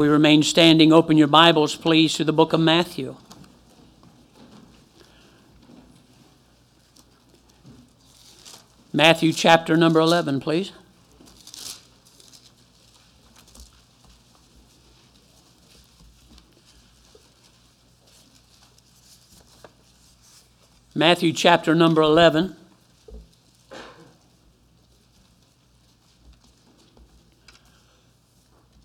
We remain standing. Open your Bibles, please, to the book of Matthew. Matthew chapter number 11, please. Matthew chapter number 11.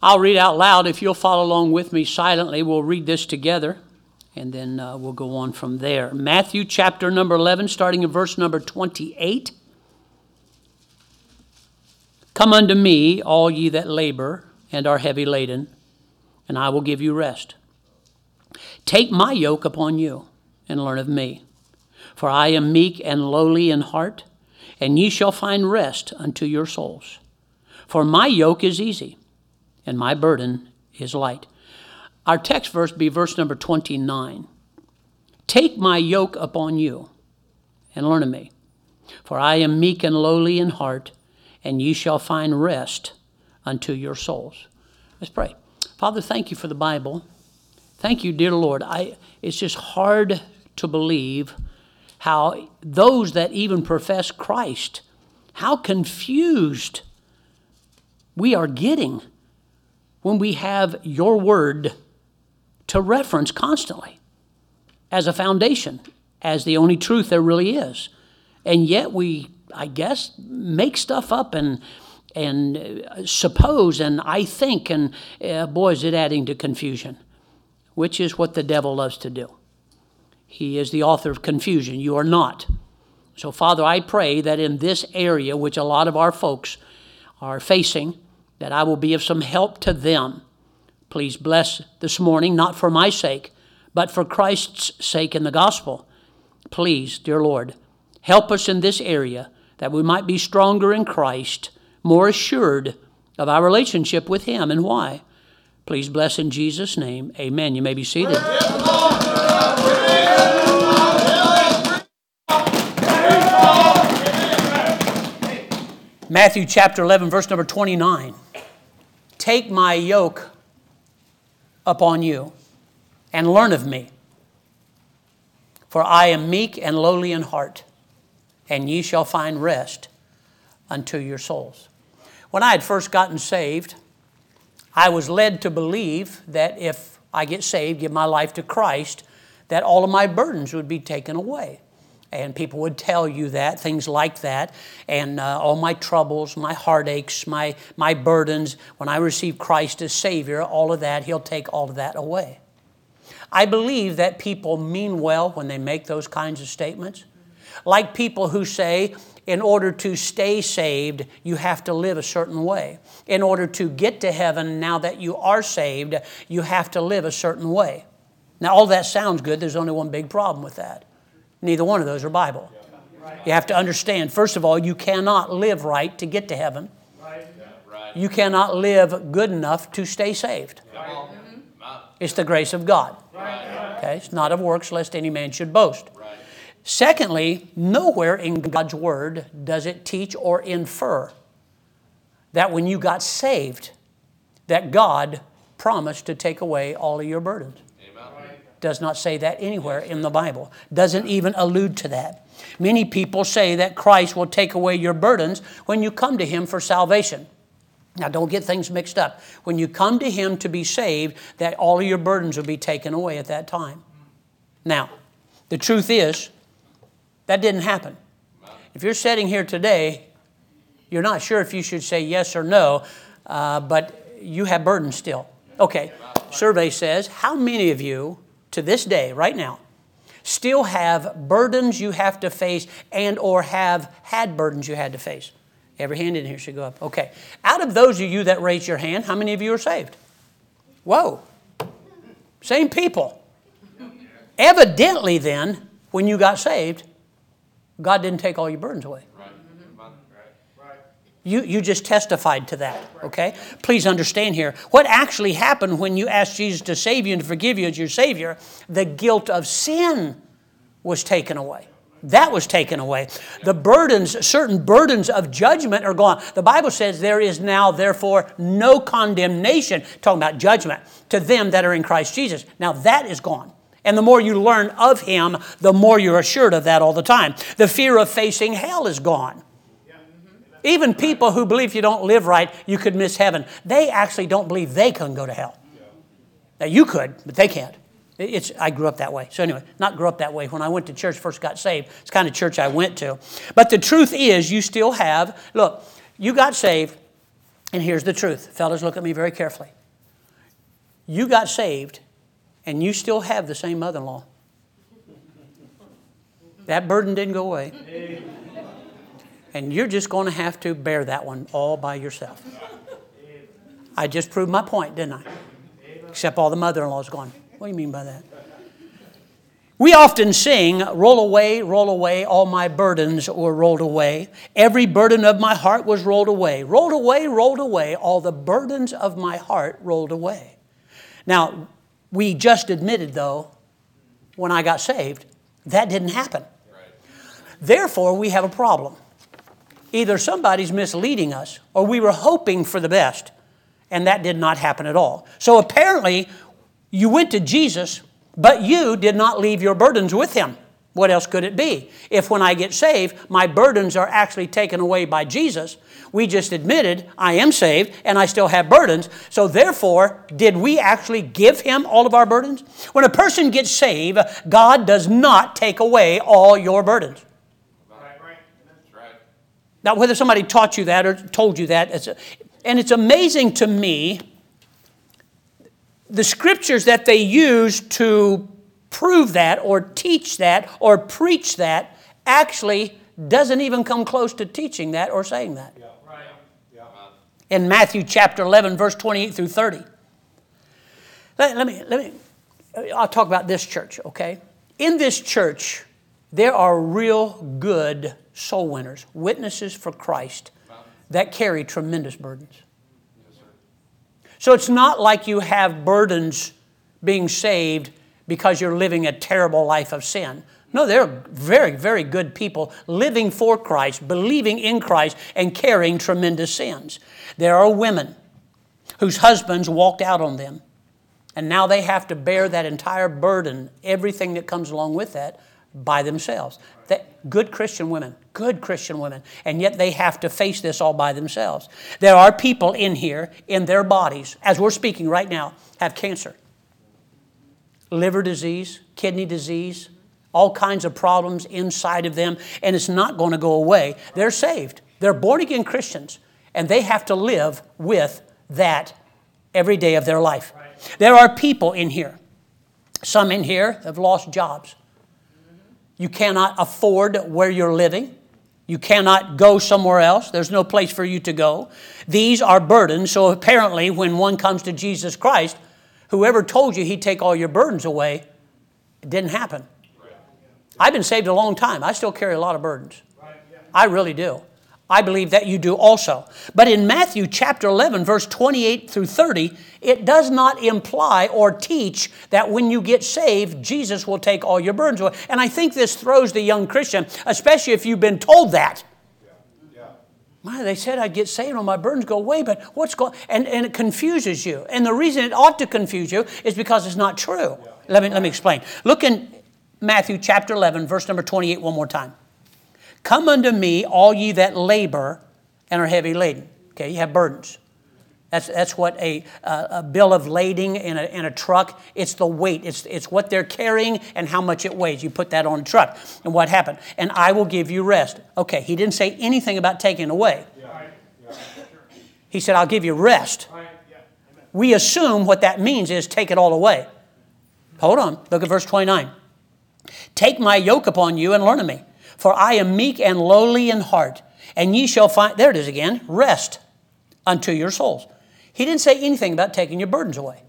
I'll read out loud. If you'll follow along with me silently, we'll read this together and then uh, we'll go on from there. Matthew chapter number 11, starting in verse number 28. Come unto me, all ye that labor and are heavy laden, and I will give you rest. Take my yoke upon you and learn of me, for I am meek and lowly in heart, and ye shall find rest unto your souls. For my yoke is easy and my burden is light. Our text verse be verse number 29. Take my yoke upon you and learn of me, for I am meek and lowly in heart, and ye shall find rest unto your souls. Let's pray. Father, thank you for the Bible. Thank you, dear Lord. I, it's just hard to believe how those that even profess Christ, how confused we are getting when we have your word to reference constantly as a foundation, as the only truth there really is. And yet we, I guess, make stuff up and and uh, suppose and I think and uh, boy is it adding to confusion, which is what the devil loves to do. He is the author of confusion. You are not. So, Father, I pray that in this area, which a lot of our folks are facing, that I will be of some help to them. Please bless this morning, not for my sake, but for Christ's sake in the gospel. Please, dear Lord, help us in this area that we might be stronger in Christ, more assured of our relationship with Him and why. Please bless in Jesus' name. Amen. You may be seated. Matthew chapter 11, verse number 29. Take my yoke upon you and learn of me. For I am meek and lowly in heart, and ye shall find rest unto your souls. When I had first gotten saved, I was led to believe that if I get saved, give my life to Christ, that all of my burdens would be taken away and people would tell you that, things like that. And uh, all my troubles, my heartaches, my, my burdens, when I receive Christ as Savior, all of that, He'll take all of that away. I believe that people mean well when they make those kinds of statements. Like people who say, in order to stay saved, you have to live a certain way. In order to get to heaven, now that you are saved, you have to live a certain way. Now, all that sounds good. There's only one big problem with that. Neither one of those are Bible. You have to understand, first of all, you cannot live right to get to heaven. You cannot live good enough to stay saved. It's the grace of God. Okay? It's not of works, lest any man should boast. Secondly, nowhere in God's Word does it teach or infer that when you got saved, that God promised to take away all of your burdens does not say that anywhere in the Bible, doesn't even allude to that. Many people say that Christ will take away your burdens when you come to Him for salvation. Now, don't get things mixed up. When you come to Him to be saved, that all of your burdens will be taken away at that time. Now, the truth is, that didn't happen. If you're sitting here today, you're not sure if you should say yes or no, uh, but you have burdens still. Okay, survey says, how many of you to this day, right now, still have burdens you have to face and or have had burdens you had to face? Every hand in here should go up. Okay. Out of those of you that raised your hand, how many of you are saved? Whoa. Same people. Evidently, then, when you got saved, God didn't take all your burdens away. You, you just testified to that, okay? Please understand here. What actually happened when you asked Jesus to save you and to forgive you as your Savior, the guilt of sin was taken away. That was taken away. The burdens, certain burdens of judgment are gone. The Bible says there is now, therefore, no condemnation, talking about judgment, to them that are in Christ Jesus. Now that is gone. And the more you learn of Him, the more you're assured of that all the time. The fear of facing hell is gone. Even people who believe you don't live right, you could miss heaven, they actually don't believe they can go to hell. Now, you could, but they can't. It's, I grew up that way. So, anyway, not grew up that way. When I went to church, first got saved, it's kind of church I went to. But the truth is, you still have, look, you got saved, and here's the truth. Fellas, look at me very carefully. You got saved, and you still have the same mother in law. That burden didn't go away. And you're just going to have to bear that one all by yourself. I just proved my point, didn't I? Except all the mother in law's gone. What do you mean by that? We often sing, Roll away, roll away, all my burdens were rolled away. Every burden of my heart was rolled away. Rolled away, rolled away, all the burdens of my heart rolled away. Now, we just admitted, though, when I got saved, that didn't happen. Therefore, we have a problem. Either somebody's misleading us, or we were hoping for the best, and that did not happen at all. So apparently, you went to Jesus, but you did not leave your burdens with him. What else could it be? If when I get saved, my burdens are actually taken away by Jesus, we just admitted I am saved and I still have burdens. So therefore, did we actually give him all of our burdens? When a person gets saved, God does not take away all your burdens. Now, whether somebody taught you that or told you that, it's a, and it's amazing to me the scriptures that they use to prove that or teach that or preach that actually doesn't even come close to teaching that or saying that. Yeah. Right. Yeah. In Matthew chapter 11, verse 28 through 30. Let, let, me, let me, I'll talk about this church, okay? In this church, there are real good soul winners, witnesses for Christ that carry tremendous burdens. So it's not like you have burdens being saved because you're living a terrible life of sin. No, they're very, very good people living for Christ, believing in Christ, and carrying tremendous sins. There are women whose husbands walked out on them, and now they have to bear that entire burden, everything that comes along with that, by themselves. That, good Christian women, good Christian women, and yet they have to face this all by themselves. There are people in here, in their bodies, as we're speaking right now, have cancer, liver disease, kidney disease, all kinds of problems inside of them, and it's not going to go away. They're saved, they're born again Christians, and they have to live with that every day of their life. There are people in here, some in here have lost jobs. You cannot afford where you're living. You cannot go somewhere else. There's no place for you to go. These are burdens. So apparently, when one comes to Jesus Christ, whoever told you he'd take all your burdens away, it didn't happen. I've been saved a long time. I still carry a lot of burdens. I really do. I believe that you do also. But in Matthew chapter 11, verse 28 through 30, it does not imply or teach that when you get saved, Jesus will take all your burdens away. And I think this throws the young Christian, especially if you've been told that. My, they said I'd get saved and my burdens go away, but what's going and, and it confuses you. And the reason it ought to confuse you is because it's not true. Yeah. Let me, let me explain. Look in Matthew chapter 11, verse number 28, one more time. Come unto me, all ye that labor and are heavy laden. Okay, you have burdens. That's, that's what a, a bill of lading in a, in a truck, it's the weight. It's, it's what they're carrying and how much it weighs. You put that on a truck. And what happened? And I will give you rest. Okay, he didn't say anything about taking away. He said, I'll give you rest. We assume what that means is take it all away. Hold on, look at verse 29. Take my yoke upon you and learn of me. For I am meek and lowly in heart, and ye shall find, there it is again, rest unto your souls. He didn't say anything about taking your burdens away.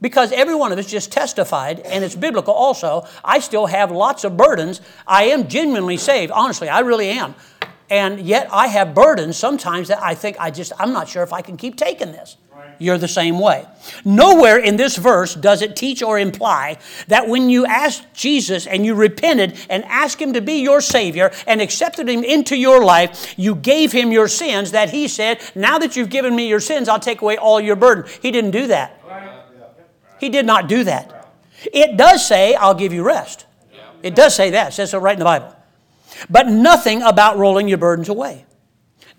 Because every one of us just testified, and it's biblical also. I still have lots of burdens. I am genuinely saved. Honestly, I really am. And yet I have burdens sometimes that I think I just, I'm not sure if I can keep taking this. You're the same way. Nowhere in this verse does it teach or imply that when you asked Jesus and you repented and asked Him to be your Savior and accepted Him into your life, you gave Him your sins, that He said, Now that you've given me your sins, I'll take away all your burden. He didn't do that. He did not do that. It does say, I'll give you rest. It does say that. It says so right in the Bible. But nothing about rolling your burdens away.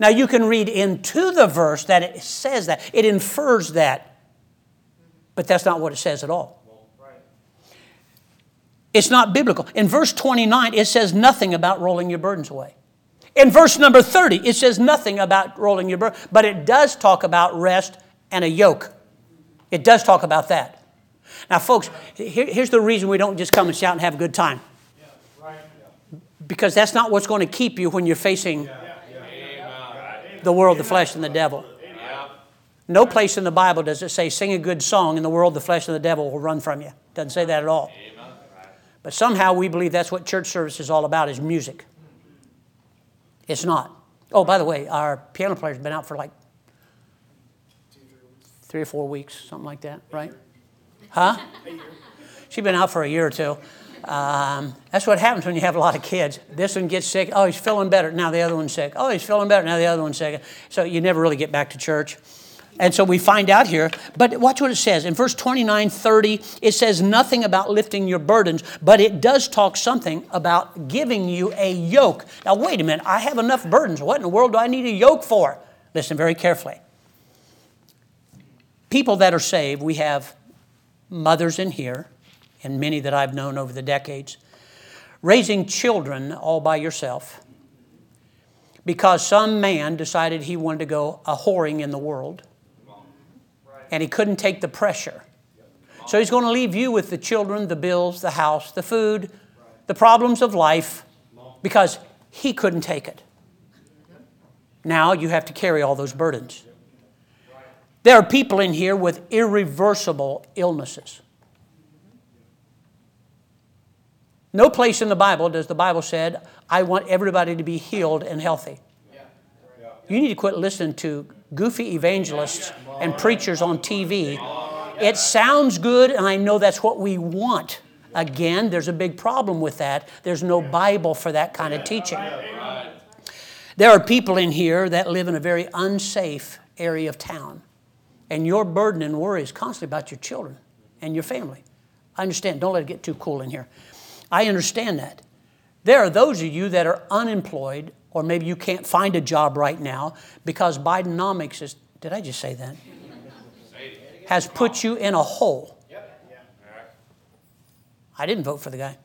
Now, you can read into the verse that it says that, it infers that, but that's not what it says at all. It's not biblical. In verse 29, it says nothing about rolling your burdens away. In verse number 30, it says nothing about rolling your burden, but it does talk about rest and a yoke. It does talk about that. Now, folks, here, here's the reason we don't just come and shout and have a good time. Because that's not what's going to keep you when you're facing the world, the flesh, and the devil. No place in the Bible does it say, sing a good song, and the world, the flesh, and the devil will run from you. Doesn't say that at all. But somehow we believe that's what church service is all about, is music. It's not. Oh, by the way, our piano player's been out for like three or four weeks, something like that, right? Huh? She's been out for a year or two. Um, that's what happens when you have a lot of kids. This one gets sick. Oh, he's feeling better. Now the other one's sick. Oh, he's feeling better. Now the other one's sick. So you never really get back to church. And so we find out here, but watch what it says. In verse 29, 30, it says nothing about lifting your burdens, but it does talk something about giving you a yoke. Now, wait a minute. I have enough burdens. What in the world do I need a yoke for? Listen very carefully. People that are saved, we have mothers in here and many that I've known over the decades. Raising children all by yourself because some man decided he wanted to go a whoring in the world and he couldn't take the pressure. So he's going to leave you with the children, the bills, the house, the food, the problems of life because he couldn't take it. Now you have to carry all those burdens. There are people in here with irreversible illnesses. No place in the Bible does the Bible said, I want everybody to be healed and healthy. You need to quit listening to goofy evangelists and preachers on TV. It sounds good, and I know that's what we want. Again, there's a big problem with that. There's no Bible for that kind of teaching. There are people in here that live in a very unsafe area of town, and your burden and worry is constantly about your children and your family. I understand. Don't let it get too cool in here. I understand that. There are those of you that are unemployed, or maybe you can't find a job right now because Bidenomics is, did I just say that? Has put you in a hole. I didn't vote for the guy.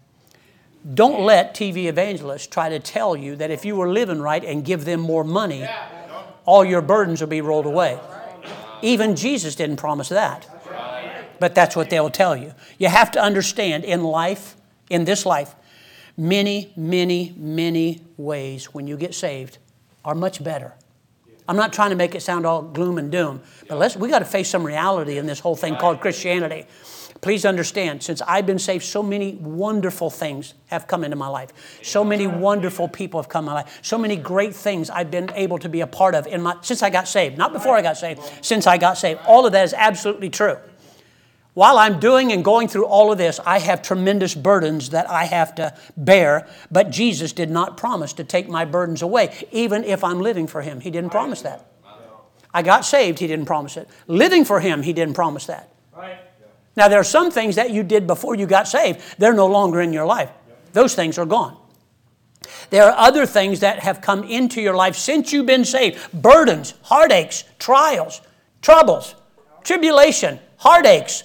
Don't let TV evangelists try to tell you that if you were living right and give them more money, all your burdens will be rolled away. Even Jesus didn't promise that. But that's what they'll tell you. You have to understand in life, in this life, many, many, many ways when you get saved are much better. I'm not trying to make it sound all gloom and doom, but let's, we got to face some reality in this whole thing called Christianity. Please understand, since I've been saved, so many wonderful things have come into my life. So many wonderful people have come in my life. So many great things I've been able to be a part of in my, since I got saved. Not before I got saved, since I got saved. All of that is absolutely true. While I'm doing and going through all of this, I have tremendous burdens that I have to bear, but Jesus did not promise to take my burdens away, even if I'm living for Him. He didn't promise that. I got saved, He didn't promise it. Living for Him, He didn't promise that. Now, there are some things that you did before you got saved, they're no longer in your life. Those things are gone. There are other things that have come into your life since you've been saved burdens, heartaches, trials, troubles, tribulation, heartaches,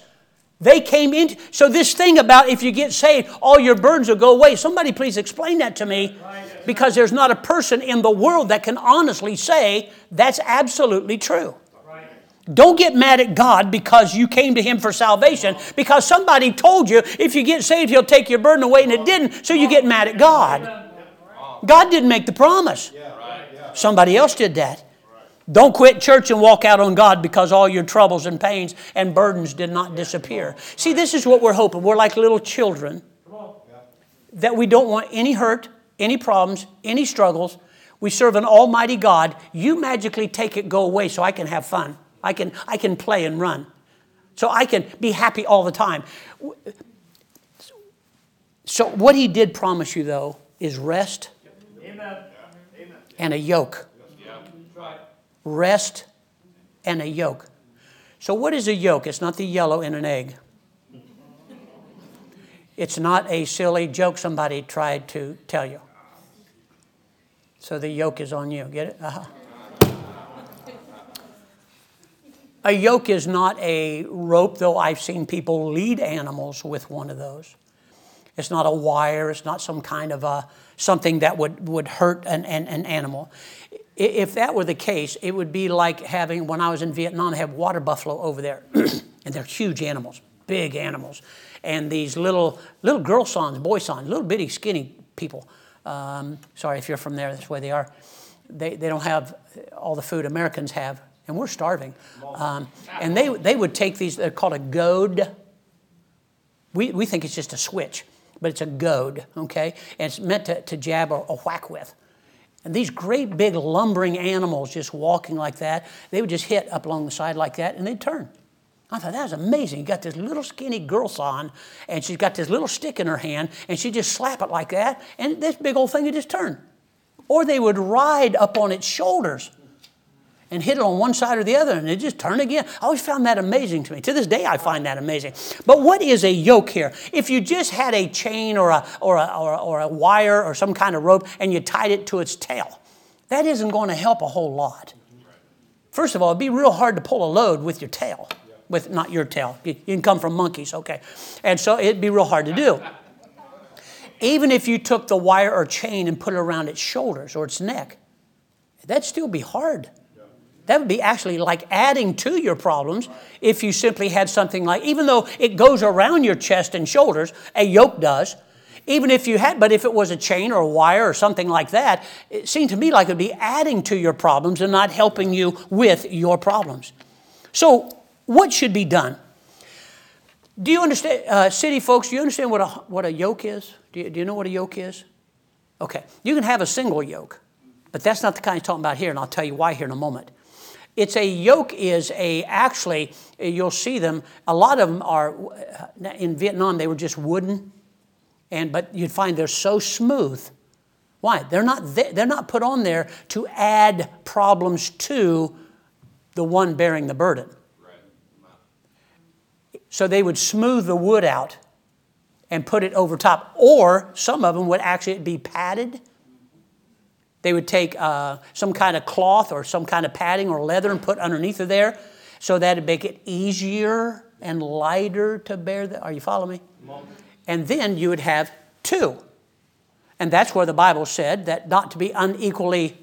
they came in. So, this thing about if you get saved, all your burdens will go away. Somebody please explain that to me because there's not a person in the world that can honestly say that's absolutely true. Don't get mad at God because you came to Him for salvation because somebody told you if you get saved, He'll take your burden away and it didn't, so you get mad at God. God didn't make the promise, somebody else did that. Don't quit church and walk out on God because all your troubles and pains and burdens did not disappear. See, this is what we're hoping. We're like little children that we don't want any hurt, any problems, any struggles. We serve an almighty God. You magically take it, go away so I can have fun. I can, I can play and run. So I can be happy all the time. So, what he did promise you, though, is rest Amen. and a yoke. Rest and a yoke. So, what is a yoke? It's not the yellow in an egg. It's not a silly joke somebody tried to tell you. So the yoke is on you. Get it? Uh-huh. A yoke is not a rope, though I've seen people lead animals with one of those. It's not a wire, it's not some kind of a, something that would, would hurt an, an, an animal. If that were the case, it would be like having, when I was in Vietnam, have water buffalo over there, and they're huge animals, big animals and these little little girl sons, boy sons, little bitty skinny people. Um, sorry if you're from there, that's the way they are. They, they don't have all the food Americans have, and we're starving. Um, and they, they would take these, they're called a goad. We, we think it's just a switch, but it's a goad, okay? And it's meant to, to jab or, or whack with. And these great big lumbering animals just walking like that, they would just hit up along the side like that and they'd turn. I thought, that was amazing. You got this little skinny girl on, and she's got this little stick in her hand, and she just slap it like that, and this big old thing would just turn. Or they would ride up on its shoulders and hit it on one side or the other, and it just turned again. I always found that amazing to me. To this day, I find that amazing. But what is a yoke here? If you just had a chain or a, or a, or a, or a wire or some kind of rope and you tied it to its tail, that isn't going to help a whole lot. First of all, it'd be real hard to pull a load with your tail with not your tail. You, can come from monkeys, okay. And so it'd be real hard to do. Even if you took the wire or chain and put it around its shoulders or its neck, that'd still be hard. That would be actually like adding to your problems if you simply had something like, even though it goes around your chest and shoulders, a yoke does, even if you had, but if it was a chain or a wire or something like that, it seemed to me like it would be adding to your problems and not helping you with your problems. So what should be done? Do you understand, uh, city folks, do you understand what a, what a yoke is? Do you, do you know what a yoke is? Okay, you can have a single yoke, but that's not the kind I'm talking about here, and I'll tell you why here in a moment. It's a yoke is a actually you'll see them. A lot of them are uh, in Vietnam. They were just wooden, and but you'd find they're so smooth. Why? They're not they're not put on there to add problems to the one bearing the burden. So they would smooth the wood out and put it over top. Or some of them would actually be padded. They would take uh, some kind of cloth or some kind of padding or leather and put underneath of there so that it'd make it easier and lighter to bear. The, are you following me? And then you would have two. And that's where the Bible said that not to be unequally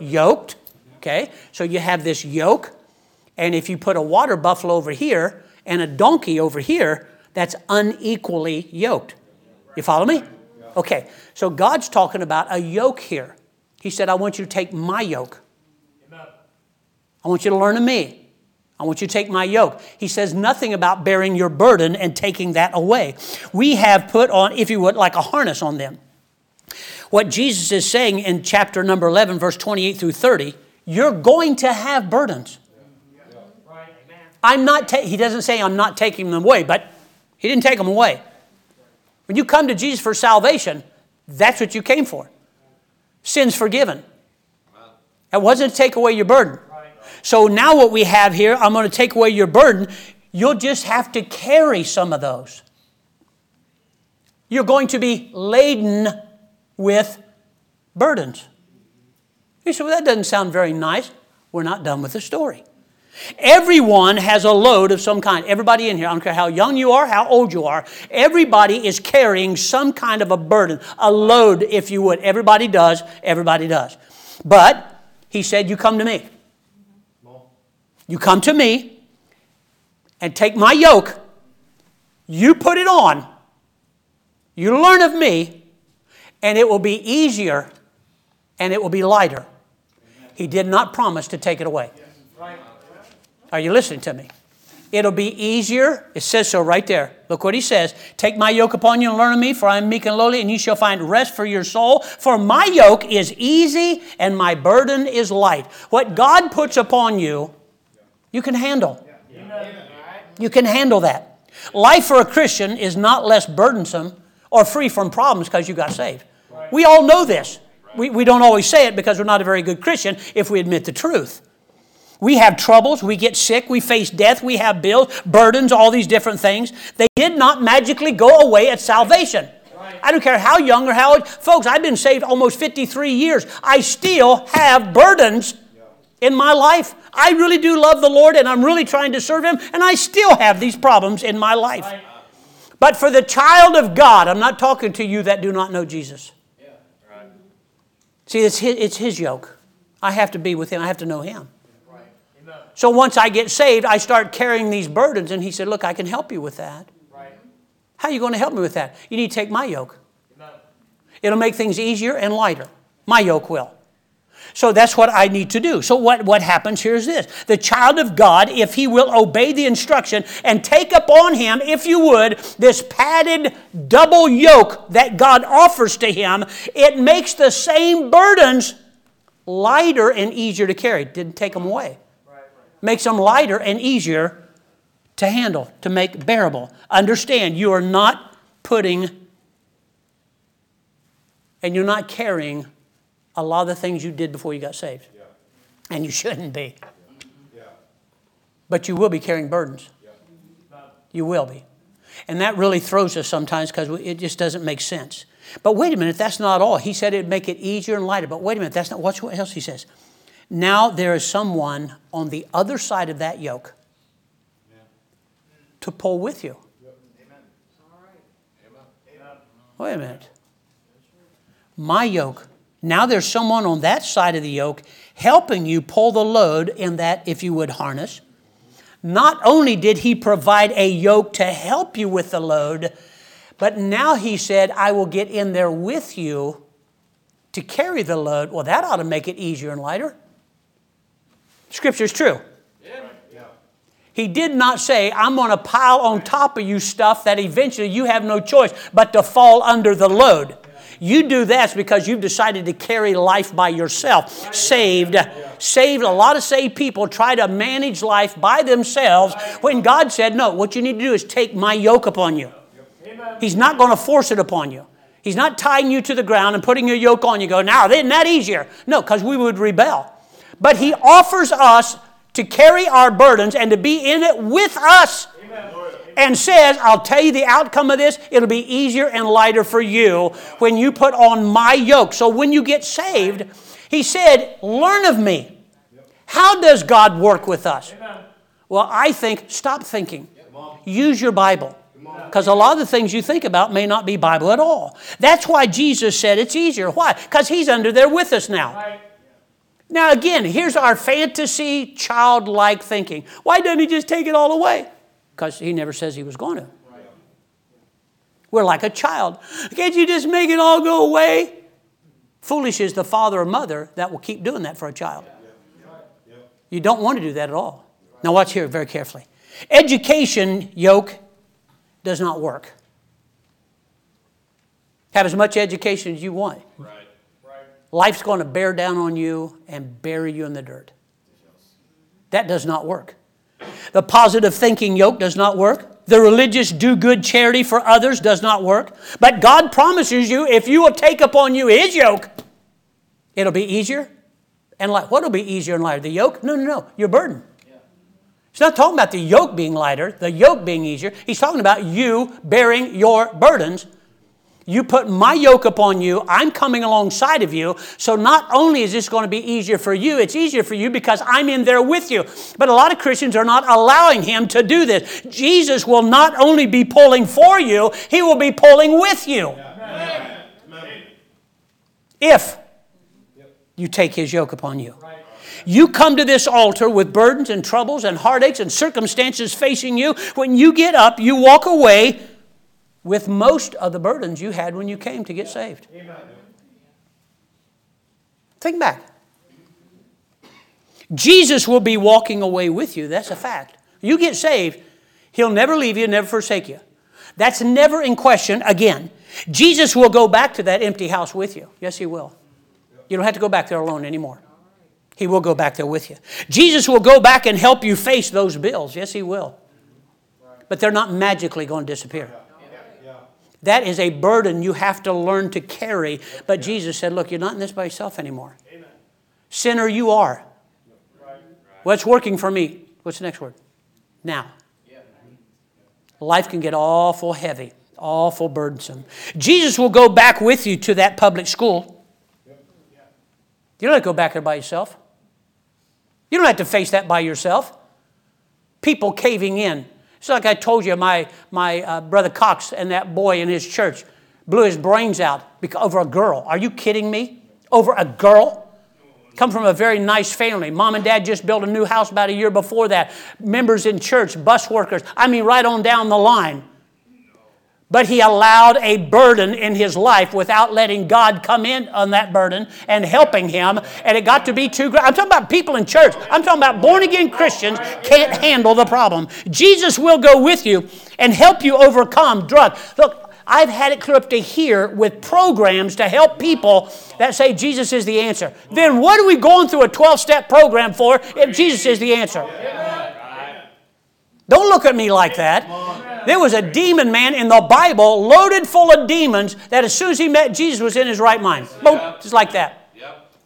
yoked. Okay? So you have this yoke, and if you put a water buffalo over here, and a donkey over here that's unequally yoked. You follow me? Okay, so God's talking about a yoke here. He said, I want you to take my yoke. I want you to learn of me. I want you to take my yoke. He says nothing about bearing your burden and taking that away. We have put on, if you would, like a harness on them. What Jesus is saying in chapter number 11, verse 28 through 30, you're going to have burdens. I'm not, ta- he doesn't say I'm not taking them away, but he didn't take them away. When you come to Jesus for salvation, that's what you came for. Sins forgiven. That wasn't to take away your burden. So now what we have here, I'm going to take away your burden. You'll just have to carry some of those. You're going to be laden with burdens. You say, well, that doesn't sound very nice. We're not done with the story. Everyone has a load of some kind. Everybody in here, I don't care how young you are, how old you are, everybody is carrying some kind of a burden, a load, if you would. Everybody does, everybody does. But he said, You come to me. You come to me and take my yoke, you put it on, you learn of me, and it will be easier and it will be lighter. He did not promise to take it away. Are you listening to me? It'll be easier. It says so right there. Look what he says. Take my yoke upon you and learn of me, for I am meek and lowly, and you shall find rest for your soul. For my yoke is easy and my burden is light. What God puts upon you, you can handle. You can handle that. Life for a Christian is not less burdensome or free from problems because you got saved. We all know this. We, we don't always say it because we're not a very good Christian if we admit the truth. We have troubles, we get sick, we face death, we have bills, burdens, all these different things. They did not magically go away at salvation. I don't care how young or how old. Folks, I've been saved almost 53 years. I still have burdens in my life. I really do love the Lord and I'm really trying to serve Him, and I still have these problems in my life. But for the child of God, I'm not talking to you that do not know Jesus. See, it's his, it's his yoke. I have to be with Him, I have to know Him. So once I get saved, I start carrying these burdens, and He said, Look, I can help you with that. How are you going to help me with that? You need to take my yoke. It'll make things easier and lighter. My yoke will. So that's what I need to do. So what, what happens here is this. The child of God, if he will obey the instruction and take upon him, if you would, this padded double yoke that God offers to him, it makes the same burdens lighter and easier to carry. Didn't take them away. Makes them lighter and easier to handle, to make bearable. Understand, you are not putting and you're not carrying a lot of the things you did before you got saved. Yeah. And you shouldn't be. Yeah. But you will be carrying burdens. Yeah. You will be. And that really throws us sometimes because it just doesn't make sense. But wait a minute, that's not all. He said it'd make it easier and lighter. But wait a minute, that's not what else he says. Now there is someone on the other side of that yoke to pull with you. Wait a minute. My yoke now there's someone on that side of the yoke helping you pull the load in that, if you would, harness. Not only did he provide a yoke to help you with the load, but now he said, I will get in there with you to carry the load. Well, that ought to make it easier and lighter. Scripture's true. He did not say, I'm going to pile on top of you stuff that eventually you have no choice but to fall under the load. You do this because you've decided to carry life by yourself. Saved. Saved. A lot of saved people try to manage life by themselves when God said, No, what you need to do is take my yoke upon you. He's not going to force it upon you. He's not tying you to the ground and putting your yoke on you. Go, now, isn't that easier? No, because we would rebel. But He offers us to carry our burdens and to be in it with us. And says, I'll tell you the outcome of this. It'll be easier and lighter for you when you put on my yoke. So when you get saved, he said, Learn of me. How does God work with us? Well, I think, stop thinking. Use your Bible. Because a lot of the things you think about may not be Bible at all. That's why Jesus said it's easier. Why? Because He's under there with us now. Now, again, here's our fantasy, childlike thinking. Why doesn't He just take it all away? because he never says he was going to. We're like a child. Can't you just make it all go away? Foolish is the father or mother that will keep doing that for a child. You don't want to do that at all. Now, watch here very carefully. Education yoke does not work. Have as much education as you want. Right. Life's going to bear down on you and bury you in the dirt. That does not work. The positive thinking yoke does not work. The religious do good charity for others does not work. But God promises you if you will take upon you His yoke, it'll be easier and light. What'll be easier and lighter? The yoke? No, no, no. Your burden. He's not talking about the yoke being lighter, the yoke being easier. He's talking about you bearing your burdens you put my yoke upon you, I'm coming alongside of you. So not only is this going to be easier for you, it's easier for you because I'm in there with you. But a lot of Christians are not allowing him to do this. Jesus will not only be pulling for you, he will be pulling with you. If you take his yoke upon you. You come to this altar with burdens and troubles and heartaches and circumstances facing you. When you get up, you walk away with most of the burdens you had when you came to get saved. Amen. Think back. Jesus will be walking away with you. That's a fact. You get saved, He'll never leave you, never forsake you. That's never in question again. Jesus will go back to that empty house with you. Yes, He will. You don't have to go back there alone anymore. He will go back there with you. Jesus will go back and help you face those bills. Yes, He will. But they're not magically going to disappear. That is a burden you have to learn to carry. But Jesus said, Look, you're not in this by yourself anymore. Sinner, you are. What's working for me? What's the next word? Now. Life can get awful heavy, awful burdensome. Jesus will go back with you to that public school. You don't have to go back there by yourself. You don't have to face that by yourself. People caving in. It's like I told you, my, my uh, brother Cox and that boy in his church blew his brains out because, over a girl. Are you kidding me? Over a girl? Come from a very nice family. Mom and dad just built a new house about a year before that. Members in church, bus workers. I mean, right on down the line. But he allowed a burden in his life without letting God come in on that burden and helping him. And it got to be too great. I'm talking about people in church. I'm talking about born again Christians can't handle the problem. Jesus will go with you and help you overcome drug. Look, I've had it clear up to here with programs to help people that say Jesus is the answer. Then what are we going through a 12 step program for if Jesus is the answer? Don't look at me like that. There was a demon man in the Bible loaded full of demons that as soon as he met Jesus was in his right mind. Boom, just like that.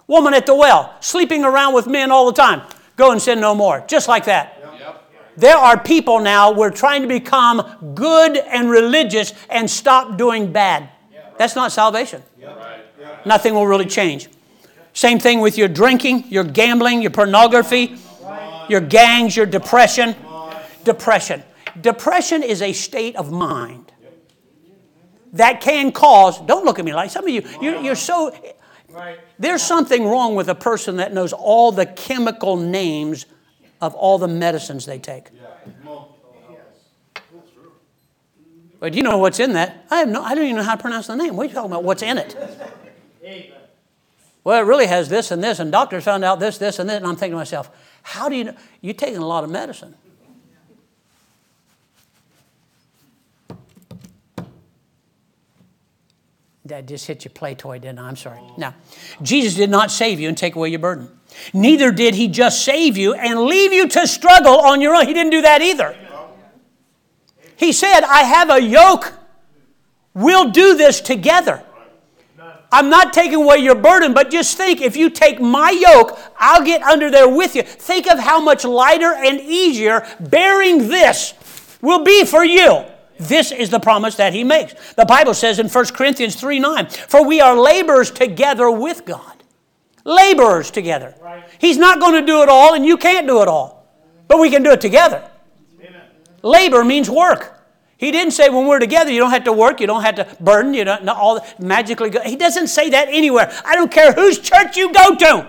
Woman at the well, sleeping around with men all the time. Go and sin no more. Just like that. There are people now, we're trying to become good and religious and stop doing bad. That's not salvation. Nothing will really change. Same thing with your drinking, your gambling, your pornography, your gangs, your depression. Depression. Depression is a state of mind that can cause, don't look at me like some of you, you're, you're so, there's something wrong with a person that knows all the chemical names of all the medicines they take. But you know what's in that? I have no, I don't even know how to pronounce the name. What are you talking about? What's in it? Well, it really has this and this, and doctors found out this, this, and this, and I'm thinking to myself, how do you know? You're taking a lot of medicine. That just hit your play toy, didn't I? I'm sorry. Now, Jesus did not save you and take away your burden. Neither did he just save you and leave you to struggle on your own. He didn't do that either. He said, I have a yoke. We'll do this together. I'm not taking away your burden, but just think if you take my yoke, I'll get under there with you. Think of how much lighter and easier bearing this will be for you. This is the promise that he makes. The Bible says in 1 Corinthians 3 9, For we are laborers together with God. Laborers together. Right. He's not going to do it all, and you can't do it all. But we can do it together. Amen. Labor means work. He didn't say when we're together, you don't have to work, you don't have to burden, you don't all magically go. He doesn't say that anywhere. I don't care whose church you go to.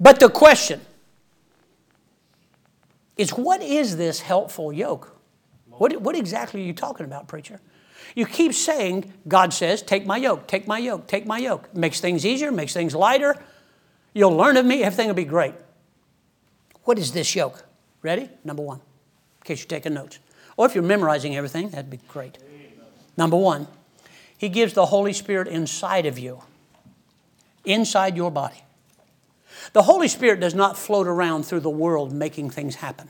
But the question is what is this helpful yoke? What, what exactly are you talking about, preacher? You keep saying, God says, take my yoke, take my yoke, take my yoke. It makes things easier, makes things lighter. You'll learn of me, everything will be great. What is this yoke? Ready? Number one, in case you're taking notes. Or if you're memorizing everything, that'd be great. Number one, He gives the Holy Spirit inside of you, inside your body. The Holy Spirit does not float around through the world making things happen.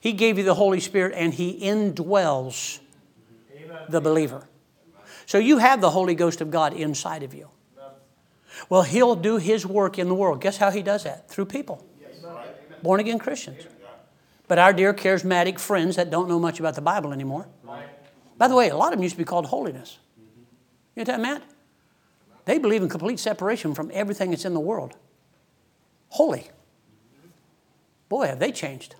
He gave you the Holy Spirit and He indwells the believer. So you have the Holy Ghost of God inside of you. Well, He'll do His work in the world. Guess how He does that? Through people. Born again Christians. But our dear charismatic friends that don't know much about the Bible anymore. By the way, a lot of them used to be called holiness. You know that meant? They believe in complete separation from everything that's in the world. Holy. Boy, have they changed.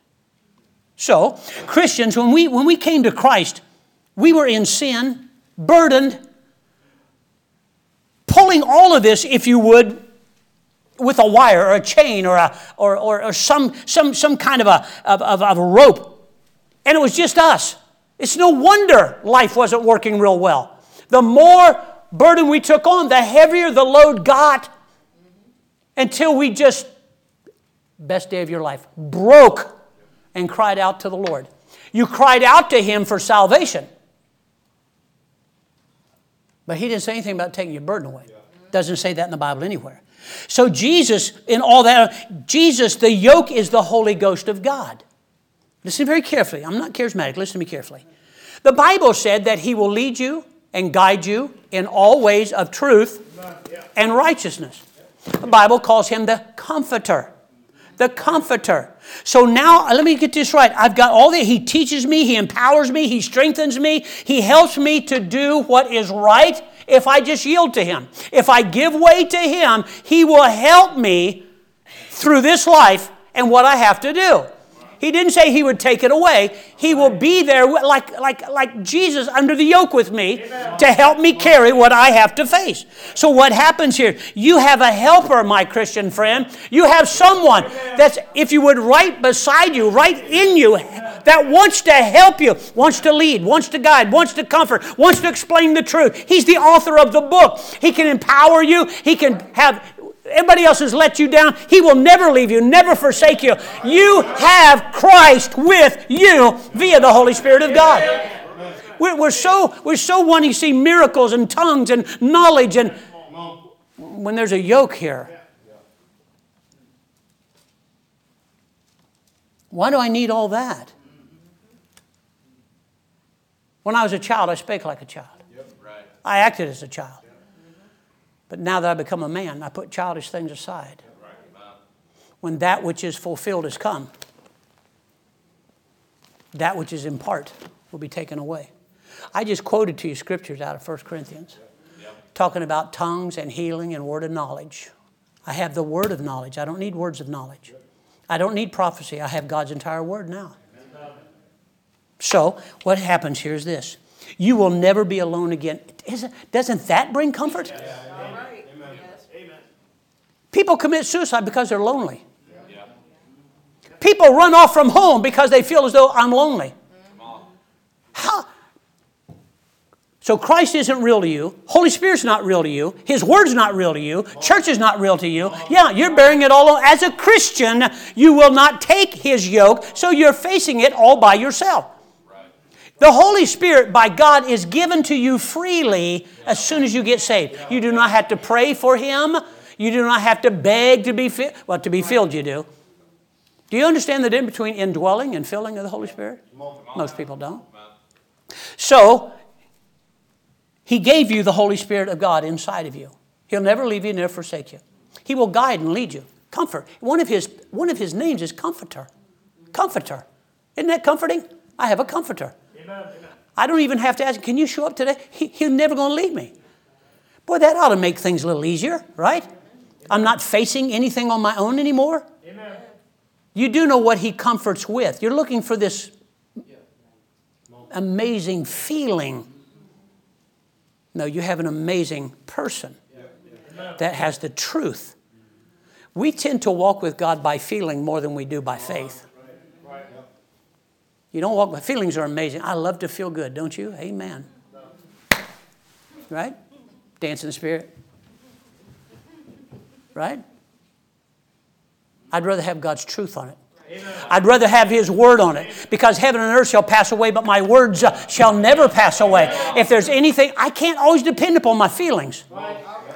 So, Christians, when we, when we came to Christ, we were in sin, burdened, pulling all of this, if you would, with a wire or a chain or, a, or, or, or some, some, some kind of a, of, of, of a rope. And it was just us. It's no wonder life wasn't working real well. The more burden we took on, the heavier the load got until we just, best day of your life, broke and cried out to the Lord. You cried out to Him for salvation. But he didn't say anything about taking your burden away. Doesn't say that in the Bible anywhere. So Jesus, in all that, Jesus, the yoke is the Holy Ghost of God. Listen very carefully. I'm not charismatic. Listen to me carefully. The Bible said that he will lead you and guide you in all ways of truth and righteousness. The Bible calls him the comforter. The comforter. So now, uh, let me get this right. I've got all that. He teaches me, He empowers me, He strengthens me, He helps me to do what is right if I just yield to Him. If I give way to Him, He will help me through this life and what I have to do. He didn't say he would take it away. He will be there like, like, like Jesus under the yoke with me to help me carry what I have to face. So, what happens here? You have a helper, my Christian friend. You have someone that's, if you would, right beside you, right in you, that wants to help you, wants to lead, wants to guide, wants to comfort, wants to explain the truth. He's the author of the book. He can empower you, he can have everybody else has let you down, He will never leave you, never forsake you. You have Christ with you via the Holy Spirit of God. We're, we're so, we're so wanting to see miracles and tongues and knowledge, and when there's a yoke here. Why do I need all that? When I was a child, I spake like a child. I acted as a child. But now that I become a man, I put childish things aside. When that which is fulfilled has come, that which is in part will be taken away. I just quoted to you scriptures out of 1 Corinthians talking about tongues and healing and word of knowledge. I have the word of knowledge. I don't need words of knowledge. I don't need prophecy. I have God's entire word now. So, what happens here is this you will never be alone again. Doesn't that bring comfort? People commit suicide because they're lonely. People run off from home because they feel as though I'm lonely. How? So Christ isn't real to you. Holy Spirit's not real to you. His Word's not real to you. Church is not real to you. Yeah, you're bearing it all. As a Christian, you will not take His yoke, so you're facing it all by yourself. The Holy Spirit, by God, is given to you freely as soon as you get saved. You do not have to pray for Him. You do not have to beg to be filled. Well, to be filled, you do. Do you understand the difference between indwelling and filling of the Holy Spirit? Most people don't. So, He gave you the Holy Spirit of God inside of you. He'll never leave you, never forsake you. He will guide and lead you. Comfort. One of His, one of his names is Comforter. Comforter. Isn't that comforting? I have a comforter. I don't even have to ask, can you show up today? He, he's never going to leave me. Boy, that ought to make things a little easier, right? I'm not facing anything on my own anymore. Amen. You do know what He comforts with. You're looking for this amazing feeling. No, you have an amazing person that has the truth. We tend to walk with God by feeling more than we do by faith. You don't walk by feelings are amazing. I love to feel good, don't you? Amen. Right? Dance in the spirit right? I'd rather have God's truth on it. I'd rather have His word on it because heaven and earth shall pass away, but my words uh, shall never pass away. If there's anything, I can't always depend upon my feelings.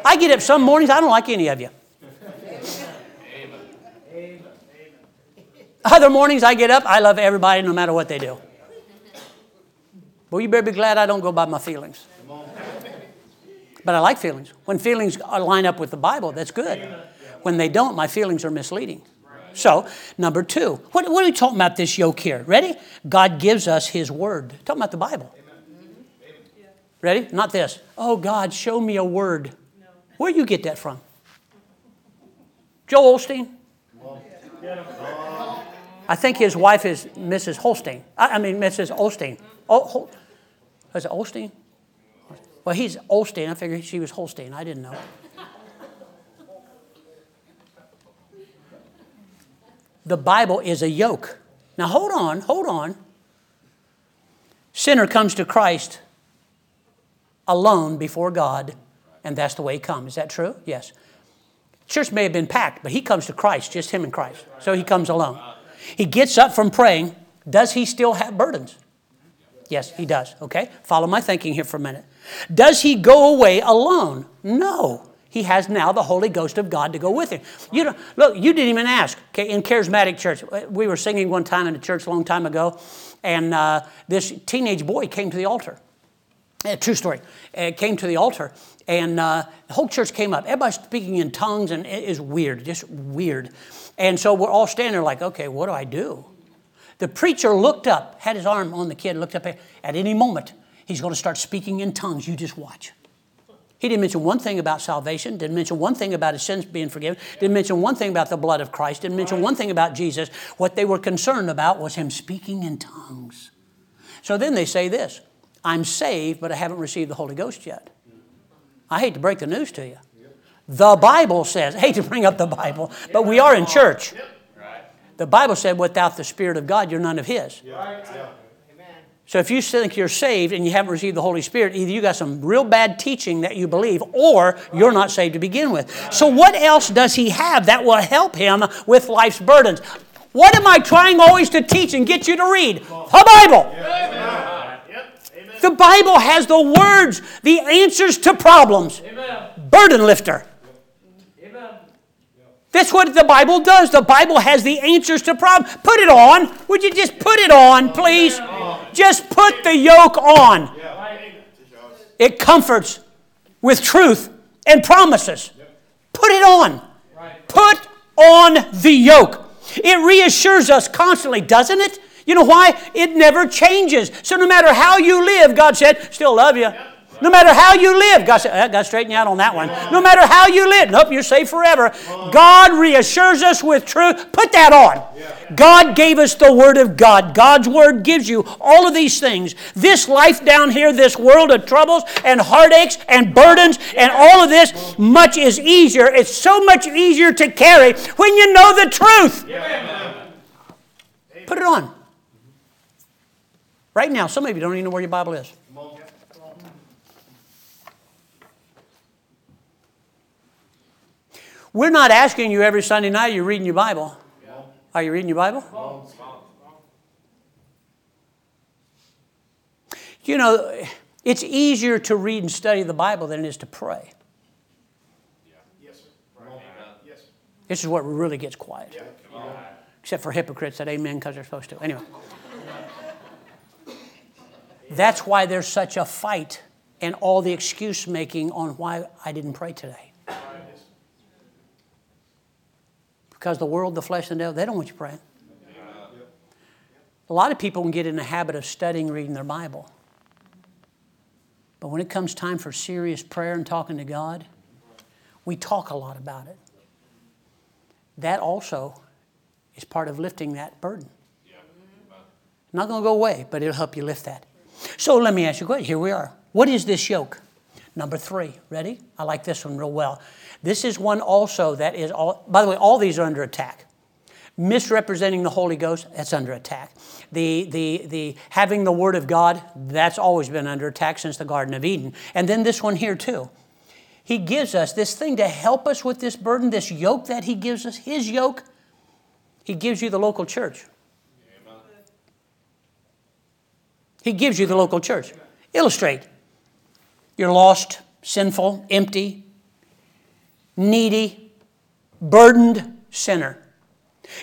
I get up some mornings, I don't like any of you. Other mornings I get up, I love everybody no matter what they do. Well, you better be glad I don't go by my feelings. But I like feelings. When feelings line up with the Bible, that's good. When they don't, my feelings are misleading. So, number two, what, what are we talking about this yoke here? Ready? God gives us His Word. Talking about the Bible. Ready? Not this. Oh, God, show me a word. Where do you get that from? Joel Osteen? I think his wife is Mrs. Holstein. I mean, Mrs. Olstein. Oh, is it Osteen? Well, he's Holstein. I figured she was Holstein. I didn't know. the Bible is a yoke. Now, hold on, hold on. Sinner comes to Christ alone before God, and that's the way he comes. Is that true? Yes. Church may have been packed, but he comes to Christ, just him and Christ. So he comes alone. He gets up from praying. Does he still have burdens? Yes, he does. Okay? Follow my thinking here for a minute. Does he go away alone? No. He has now the Holy Ghost of God to go with him. You know, look, you didn't even ask. Okay, in charismatic church, we were singing one time in a church a long time ago, and uh, this teenage boy came to the altar. Uh, true story. Uh, came to the altar, and uh, the whole church came up. Everybody speaking in tongues, and it is weird, just weird. And so we're all standing there like, okay, what do I do? The preacher looked up, had his arm on the kid, looked up at any moment, he's going to start speaking in tongues. You just watch. He didn't mention one thing about salvation, didn't mention one thing about his sins being forgiven, didn't mention one thing about the blood of Christ, didn't mention one thing about Jesus. What they were concerned about was him speaking in tongues. So then they say this I'm saved, but I haven't received the Holy Ghost yet. I hate to break the news to you. The Bible says, I hate to bring up the Bible, but we are in church. The Bible said, without the Spirit of God, you're none of His. So if you think you're saved and you haven't received the Holy Spirit, either you got some real bad teaching that you believe, or you're not saved to begin with. So what else does he have that will help him with life's burdens? What am I trying always to teach and get you to read? The Bible. The Bible has the words, the answers to problems. Burden lifter. That's what the Bible does. The Bible has the answers to problems. Put it on. Would you just put it on, please? Just put the yoke on. It comforts with truth and promises. Put it on. Put on the yoke. It reassures us constantly, doesn't it? You know why? It never changes. So no matter how you live, God said, still love you. No matter how you live, God said, uh, I got to straighten you out on that one. No matter how you live, nope, you're safe forever. God reassures us with truth. Put that on. God gave us the Word of God. God's Word gives you all of these things. This life down here, this world of troubles and heartaches and burdens and all of this, much is easier. It's so much easier to carry when you know the truth. Put it on. Right now, some of you don't even know where your Bible is. We're not asking you every Sunday night, you're you reading your Bible? Are you reading your Bible? You know, it's easier to read and study the Bible than it is to pray. This is what really gets quiet. Except for hypocrites that amen because they're supposed to. Anyway. That's why there's such a fight and all the excuse making on why I didn't pray today. Because the world, the flesh, and the devil, they don't want you praying. A lot of people can get in the habit of studying, reading their Bible. But when it comes time for serious prayer and talking to God, we talk a lot about it. That also is part of lifting that burden. Not going to go away, but it'll help you lift that. So let me ask you a question. Here we are. What is this yoke? Number three. Ready? I like this one real well. This is one also that is all, by the way, all these are under attack. Misrepresenting the Holy Ghost, that's under attack. The, the, the having the Word of God, that's always been under attack since the Garden of Eden. And then this one here too. He gives us this thing to help us with this burden, this yoke that He gives us, His yoke. He gives you the local church. He gives you the local church. Illustrate. You're lost, sinful, empty, needy, burdened sinner.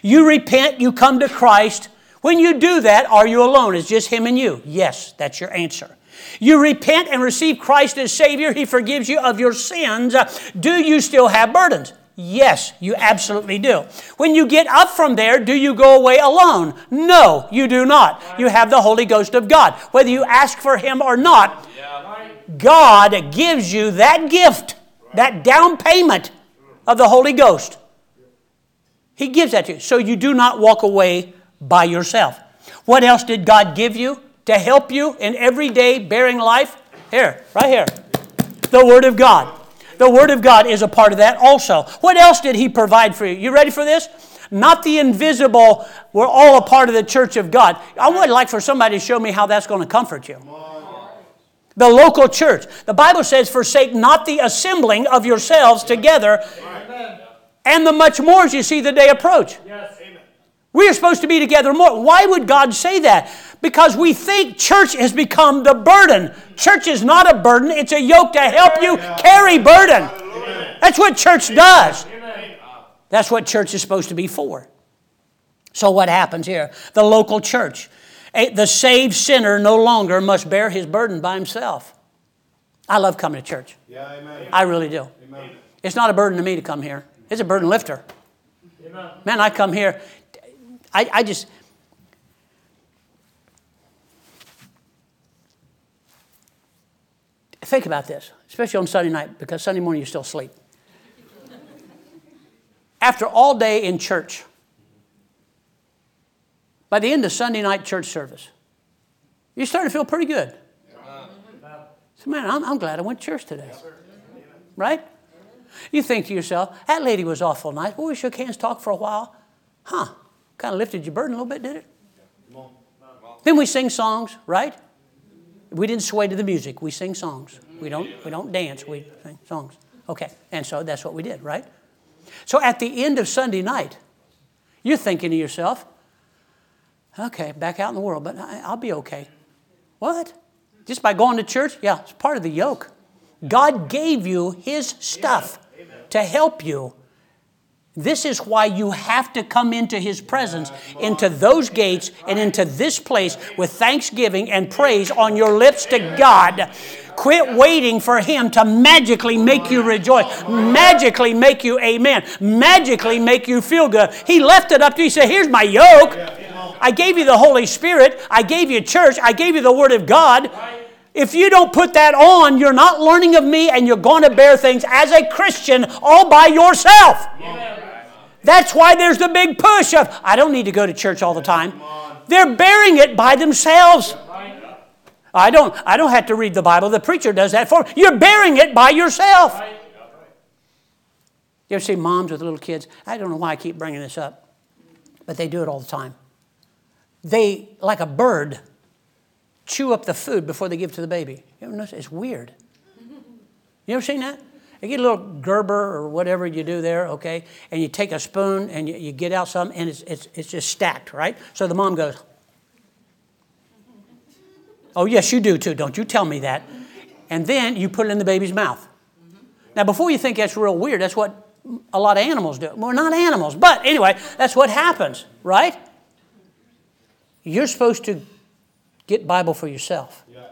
You repent, you come to Christ. When you do that, are you alone? It's just Him and you. Yes, that's your answer. You repent and receive Christ as Savior, He forgives you of your sins. Do you still have burdens? Yes, you absolutely do. When you get up from there, do you go away alone? No, you do not. You have the Holy Ghost of God. Whether you ask for Him or not, God gives you that gift that down payment of the Holy Ghost. He gives that to you. So you do not walk away by yourself. What else did God give you to help you in everyday bearing life? Here, right here. The Word of God. The Word of God is a part of that also. What else did He provide for you? You ready for this? Not the invisible, we're all a part of the church of God. I would like for somebody to show me how that's going to comfort you the local church. The Bible says, Forsake not the assembling of yourselves together, and the much more as you see the day approach. Yes. We are supposed to be together more. Why would God say that? because we think church has become the burden. Church is not a burden, it's a yoke to help you carry burden. That's what church does. That's what church is supposed to be for. So, what happens here? The local church. The saved sinner no longer must bear his burden by himself. I love coming to church. Yeah, amen. I really do. Amen. It's not a burden to me to come here, it's a burden lifter. Amen. Man, I come here, I, I just, Think about this, especially on Sunday night, because Sunday morning you still sleep. After all day in church, by the end of Sunday night church service, you start to feel pretty good. So, man, I'm, I'm glad I went to church today. Right? You think to yourself, that lady was awful nice. Well, we shook hands, talked for a while. Huh, kind of lifted your burden a little bit, did it? Then we sing songs, right? We didn't sway to the music. We sing songs. We don't, we don't dance. We sing songs. Okay. And so that's what we did, right? So at the end of Sunday night, you're thinking to yourself, okay, back out in the world, but I'll be okay. What? Just by going to church? Yeah, it's part of the yoke. God gave you His stuff to help you this is why you have to come into His presence, into those gates, and into this place with thanksgiving and praise on your lips to God. Quit waiting for Him to magically make you rejoice, magically make you amen, magically make you feel good. He left it up to you. He said, Here's my yoke. I gave you the Holy Spirit. I gave you church. I gave you the Word of God. If you don't put that on, you're not learning of me and you're going to bear things as a Christian all by yourself. That's why there's the big push of, I don't need to go to church all the time. They're bearing it by themselves. I don't, I don't have to read the Bible. The preacher does that for me. You're bearing it by yourself. You ever see moms with little kids? I don't know why I keep bringing this up, but they do it all the time. They, like a bird, chew up the food before they give it to the baby. You ever notice? It's weird. You ever seen that? You get a little Gerber or whatever you do there, okay, and you take a spoon and you, you get out some, and it's, it's, it's just stacked, right? So the mom goes, Oh, yes, you do too. Don't you tell me that. And then you put it in the baby's mouth. Now, before you think that's real weird, that's what a lot of animals do. Well, not animals, but anyway, that's what happens, right? You're supposed to get Bible for yourself. Yeah.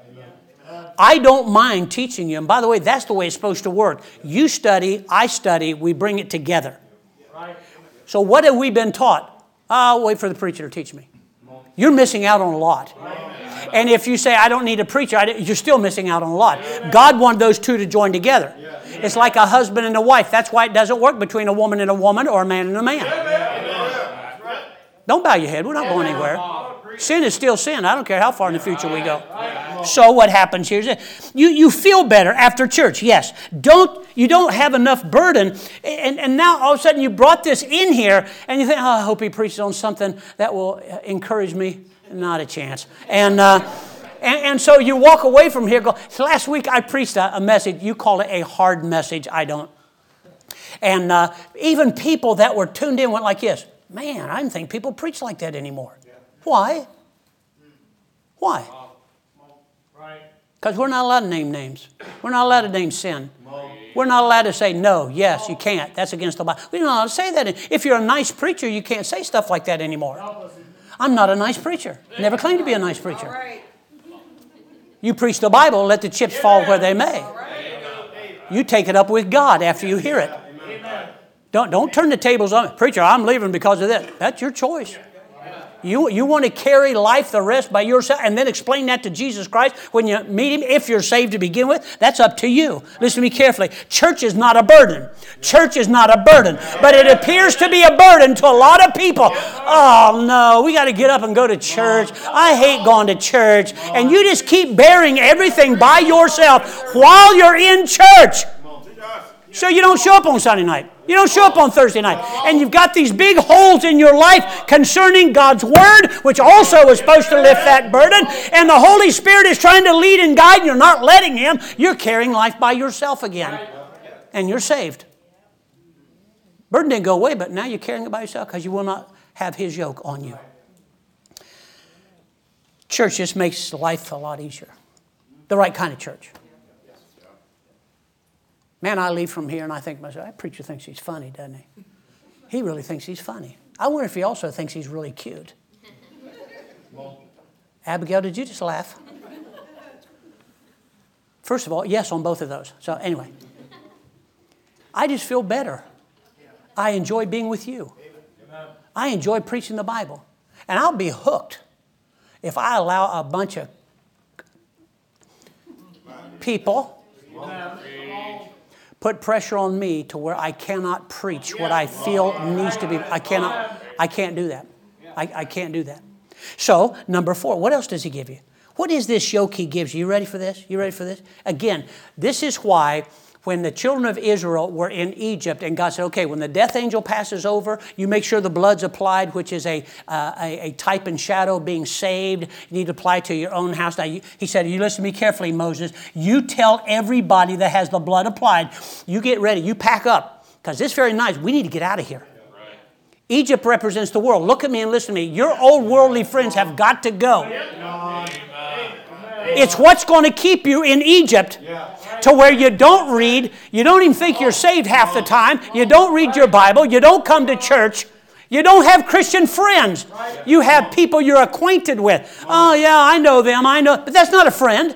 I don't mind teaching you. And by the way, that's the way it's supposed to work. You study, I study, we bring it together. So, what have we been taught? I'll wait for the preacher to teach me. You're missing out on a lot. And if you say, I don't need a preacher, you're still missing out on a lot. God wanted those two to join together. It's like a husband and a wife. That's why it doesn't work between a woman and a woman or a man and a man. Don't bow your head. We're not going anywhere. Sin is still sin. I don't care how far in the future we go. So what happens here is you, you feel better after church, yes. Don't you don't have enough burden, and, and now all of a sudden you brought this in here, and you think, oh, I hope he preaches on something that will encourage me. Not a chance. And uh, and, and, so you walk away from here. Go. Last week I preached a, a message. You call it a hard message. I don't. And uh, even people that were tuned in went like this. Man, I didn't think people preach like that anymore. Why? Why? Because we're not allowed to name names. We're not allowed to name sin. We're not allowed to say, no, yes, you can't. That's against the Bible. We're not allowed to say that. If you're a nice preacher, you can't say stuff like that anymore. I'm not a nice preacher. Never claimed to be a nice preacher. You preach the Bible, let the chips fall where they may. You take it up with God after you hear it. Don't, don't turn the tables on. Preacher, I'm leaving because of this. That's your choice. You, you want to carry life the rest by yourself and then explain that to Jesus Christ when you meet Him, if you're saved to begin with? That's up to you. Listen to me carefully. Church is not a burden. Church is not a burden, but it appears to be a burden to a lot of people. Oh, no, we got to get up and go to church. I hate going to church. And you just keep bearing everything by yourself while you're in church. So you don't show up on Sunday night. You don't show up on Thursday night. And you've got these big holes in your life concerning God's Word, which also is supposed to lift that burden. And the Holy Spirit is trying to lead and guide, and you're not letting Him. You're carrying life by yourself again. And you're saved. Burden didn't go away, but now you're carrying it by yourself because you will not have His yoke on you. Church just makes life a lot easier. The right kind of church. Man, I leave from here and I think myself, that preacher thinks he's funny, doesn't he? He really thinks he's funny. I wonder if he also thinks he's really cute. Abigail, did you just laugh? First of all, yes on both of those. So, anyway, I just feel better. I enjoy being with you. I enjoy preaching the Bible. And I'll be hooked if I allow a bunch of people put pressure on me to where I cannot preach what I feel needs to be. I cannot, I can't do that. I, I can't do that. So, number four, what else does he give you? What is this yoke he gives you? You ready for this? You ready for this? Again, this is why when the children of Israel were in Egypt, and God said, okay, when the death angel passes over, you make sure the blood's applied, which is a, uh, a, a, type and shadow being saved. You need to apply to your own house. Now, you, he said, you listen to me carefully, Moses. You tell everybody that has the blood applied, you get ready, you pack up, because this very night, we need to get out of here. Egypt represents the world. Look at me and listen to me. Your old worldly friends have got to go. It's what's going to keep you in Egypt to where you don't read, you don't even think you're saved half the time, you don't read your Bible, you don't come to church. You don't have Christian friends. You have people you're acquainted with. Oh, yeah, I know them, I know. But that's not a friend.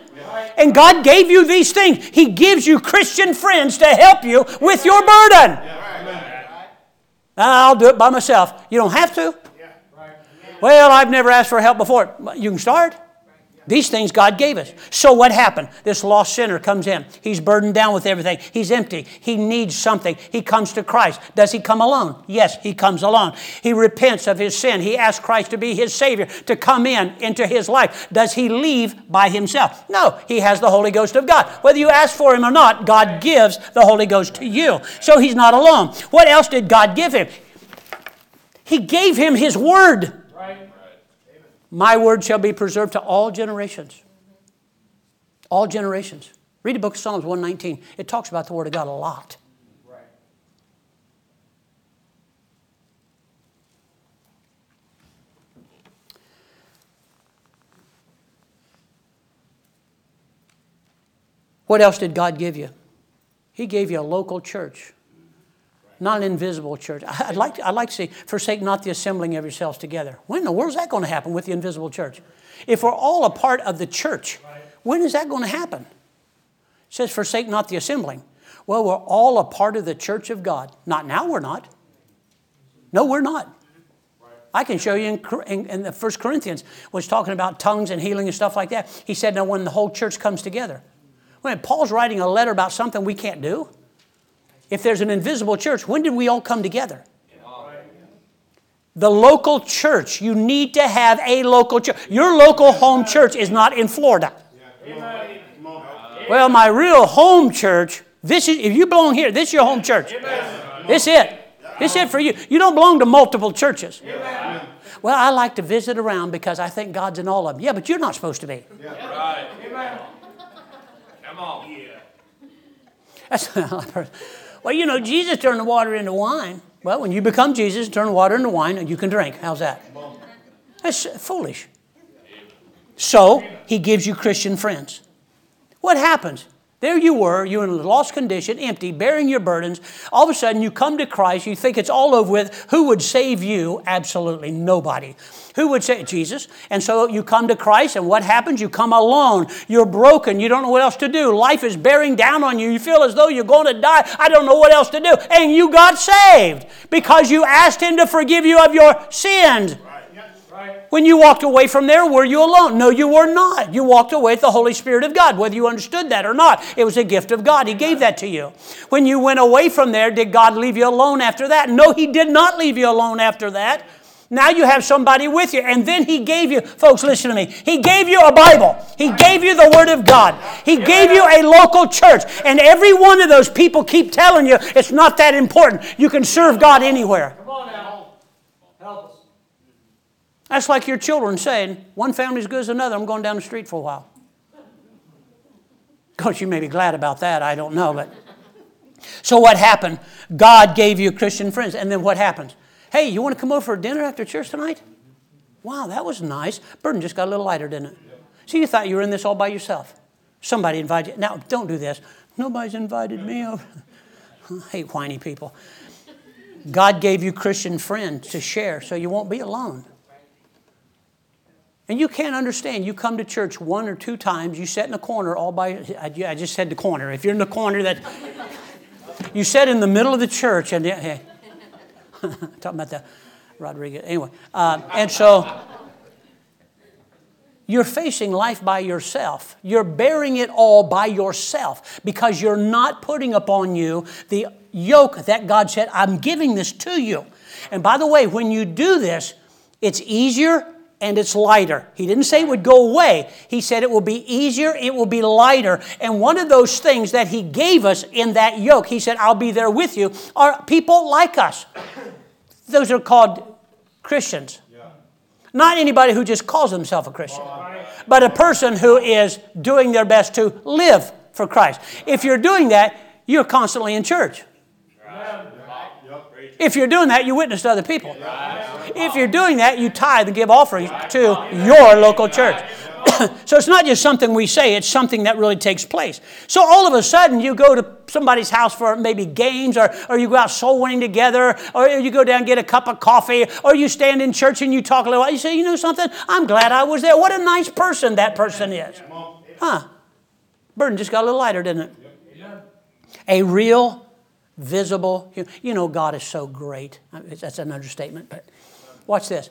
And God gave you these things. He gives you Christian friends to help you with your burden. I'll do it by myself. You don't have to. Well, I've never asked for help before. You can start. These things God gave us. So what happened? This lost sinner comes in. He's burdened down with everything. He's empty. He needs something. He comes to Christ. Does he come alone? Yes, he comes alone. He repents of his sin. He asks Christ to be his Savior, to come in into his life. Does he leave by himself? No, he has the Holy Ghost of God. Whether you ask for him or not, God gives the Holy Ghost to you. So he's not alone. What else did God give him? He gave him his word. My word shall be preserved to all generations. All generations. Read the book of Psalms 119. It talks about the word of God a lot. What else did God give you? He gave you a local church not an invisible church. I'd like, to, I'd like to see, forsake not the assembling of yourselves together. When in the world is that going to happen with the invisible church? If we're all a part of the church, when is that going to happen? It says, forsake not the assembling. Well, we're all a part of the church of God. Not now, we're not. No, we're not. I can show you in, in, in the First Corinthians was talking about tongues and healing and stuff like that. He said, now when the whole church comes together. When Paul's writing a letter about something we can't do, if there's an invisible church, when did we all come together? The local church. You need to have a local church. Your local home church is not in Florida. Well, my real home church, this is if you belong here, this is your home church. This is it. This is it for you. You don't belong to multiple churches. Well, I like to visit around because I think God's in all of them. Yeah, but you're not supposed to be. Right. Come on. Yeah. That's well, you know, Jesus turned the water into wine. Well, when you become Jesus, turn water into wine and you can drink. How's that? That's foolish. So, he gives you Christian friends. What happens? There you were, you're in a lost condition, empty, bearing your burdens. All of a sudden, you come to Christ, you think it's all over with. Who would save you? Absolutely nobody. Who would say Jesus? And so you come to Christ, and what happens? You come alone. You're broken. You don't know what else to do. Life is bearing down on you. You feel as though you're going to die. I don't know what else to do. And you got saved because you asked Him to forgive you of your sins. When you walked away from there, were you alone? No, you were not. You walked away with the Holy Spirit of God, whether you understood that or not. It was a gift of God. He gave that to you. When you went away from there, did God leave you alone after that? No, He did not leave you alone after that. Now you have somebody with you. And then He gave you, folks, listen to me. He gave you a Bible. He gave you the Word of God. He gave you a local church. And every one of those people keep telling you it's not that important. You can serve God anywhere. That's like your children saying, one family's good as another, I'm going down the street for a while. Of course, you may be glad about that, I don't know, but. So what happened? God gave you Christian friends, and then what happens? Hey, you want to come over for dinner after church tonight? Wow, that was nice. Burden just got a little lighter, didn't it? See, you thought you were in this all by yourself. Somebody invited you. Now, don't do this. Nobody's invited me over. I hate whiny people. God gave you Christian friends to share so you won't be alone. And you can't understand. You come to church one or two times, you sit in a corner all by, I just said the corner. If you're in the corner that, you sit in the middle of the church and, hey, talking about the Rodriguez. Anyway, uh, and so you're facing life by yourself. You're bearing it all by yourself because you're not putting upon you the yoke that God said, I'm giving this to you. And by the way, when you do this, it's easier and it's lighter. He didn't say it would go away. He said it will be easier, it will be lighter. And one of those things that He gave us in that yoke, He said, I'll be there with you, are people like us. Those are called Christians. Not anybody who just calls himself a Christian, but a person who is doing their best to live for Christ. If you're doing that, you're constantly in church. If you're doing that, you witness to other people. If you're doing that, you tithe and give offerings to your local church. so it's not just something we say, it's something that really takes place. So all of a sudden, you go to somebody's house for maybe games, or, or you go out soul winning together, or you go down and get a cup of coffee, or you stand in church and you talk a little while. You say, you know something? I'm glad I was there. What a nice person that person is. Huh. Burden just got a little lighter, didn't it? A real visible. You know, God is so great. Uh, that's an understatement, but watch this.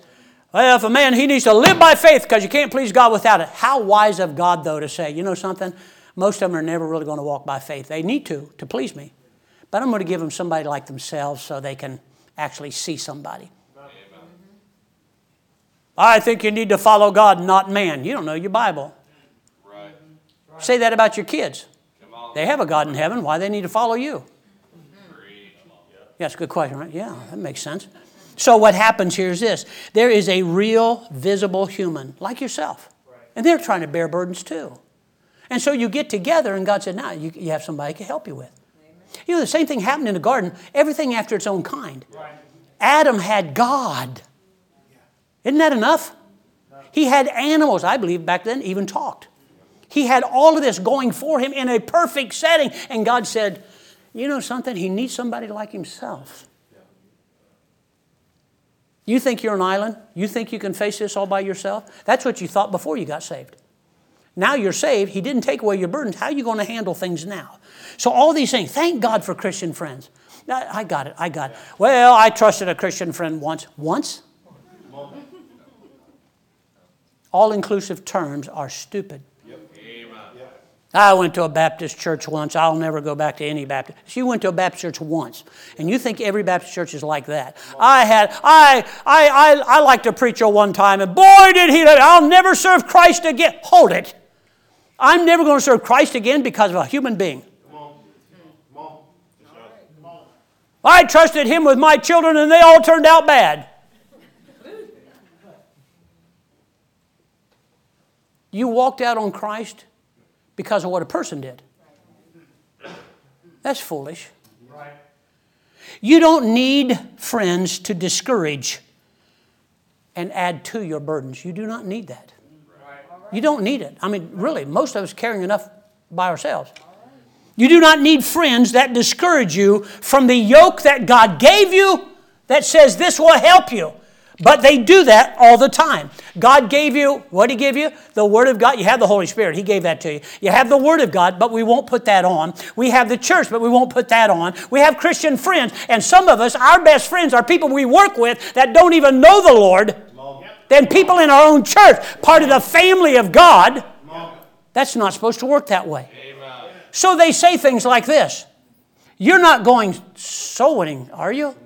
Well, if a man, he needs to live by faith because you can't please God without it. How wise of God, though, to say, you know something? Most of them are never really going to walk by faith. They need to, to please me. But I'm going to give them somebody like themselves so they can actually see somebody. I think you need to follow God, not man. You don't know your Bible. Right. Say that about your kids. They have a God in heaven. Why they need to follow you? A good question, right? Yeah, that makes sense. So, what happens here is this there is a real, visible human like yourself, and they're trying to bear burdens too. And so you get together, and God said, Now you, you have somebody to help you with. Amen. You know, the same thing happened in the garden, everything after its own kind. Right. Adam had God. Isn't that enough? He had animals, I believe back then, even talked. He had all of this going for him in a perfect setting, and God said, you know something? He needs somebody like himself. You think you're an island? You think you can face this all by yourself? That's what you thought before you got saved. Now you're saved. He didn't take away your burdens. How are you going to handle things now? So, all these things, thank God for Christian friends. I got it. I got it. Well, I trusted a Christian friend once. Once? All inclusive terms are stupid. I went to a Baptist church once. I'll never go back to any Baptist. You went to a Baptist church once, and you think every Baptist church is like that. I had, I, I, I, I liked a preacher one time, and boy, did he, I'll never serve Christ again. Hold it. I'm never going to serve Christ again because of a human being. I trusted him with my children, and they all turned out bad. You walked out on Christ because of what a person did. That's foolish. You don't need friends to discourage and add to your burdens. You do not need that. You don't need it. I mean, really, most of us carrying enough by ourselves. You do not need friends that discourage you from the yoke that God gave you that says this will help you. But they do that all the time. God gave you, what did He give you? The Word of God. You have the Holy Spirit. He gave that to you. You have the Word of God, but we won't put that on. We have the church, but we won't put that on. We have Christian friends, and some of us, our best friends are people we work with that don't even know the Lord. Then people in our own church, part of the family of God. That's not supposed to work that way. So they say things like this You're not going soul winning, are you?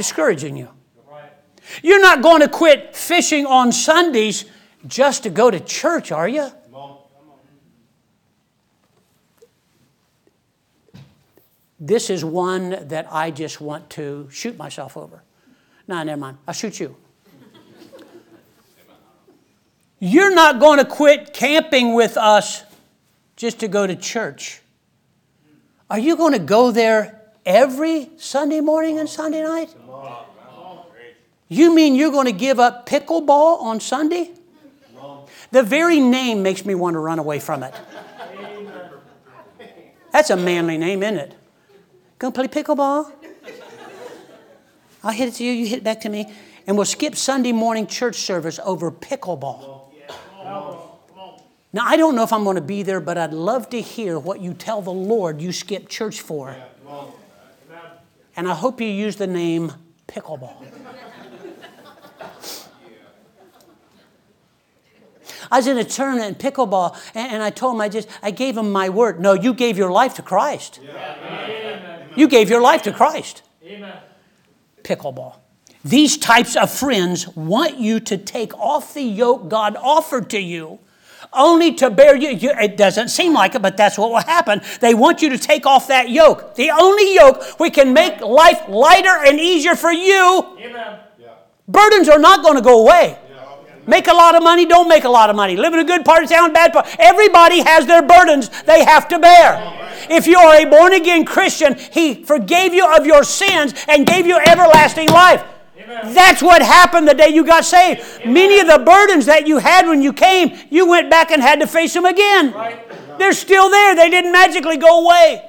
Discouraging you. You're not going to quit fishing on Sundays just to go to church, are you? This is one that I just want to shoot myself over. No, never mind. I'll shoot you. You're not going to quit camping with us just to go to church. Are you going to go there every Sunday morning and Sunday night? You mean you're going to give up pickleball on Sunday? The very name makes me want to run away from it. That's a manly name, isn't it? Gonna play pickleball? I'll hit it to you, you hit it back to me. And we'll skip Sunday morning church service over pickleball. Now, I don't know if I'm going to be there, but I'd love to hear what you tell the Lord you skip church for. And I hope you use the name pickleball. I was in a tournament in pickleball, and, and, I told him I just I gave him my word. No, you gave your life to Christ. Yeah. You gave your life to Christ. Amen. Pickleball. These types of friends want you to take off the yoke God offered to you only to bear you. It doesn't seem like it, but that's what will happen. They want you to take off that yoke. The only yoke we can make life lighter and easier for you. Amen. Yeah. Burdens are not going to go away. Make a lot of money, don't make a lot of money. Live in a good part of town, bad part. Everybody has their burdens they have to bear. If you are a born again Christian, He forgave you of your sins and gave you everlasting life. That's what happened the day you got saved. Amen. Many of the burdens that you had when you came, you went back and had to face them again. Right. They're still there, they didn't magically go away.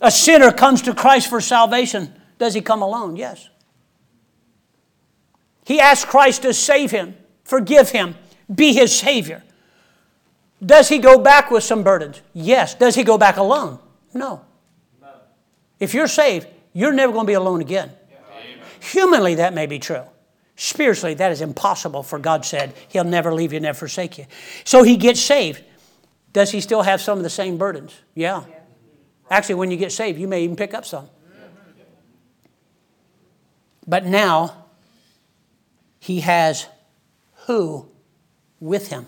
A sinner comes to Christ for salvation. Does he come alone? Yes. He asks Christ to save him, forgive him, be his Savior. Does he go back with some burdens? Yes. Does he go back alone? No. If you're saved, you're never going to be alone again. Humanly, that may be true. Spiritually, that is impossible, for God said, He'll never leave you, never forsake you. So he gets saved. Does he still have some of the same burdens? Yeah. Actually, when you get saved, you may even pick up some. But now, he has who with him?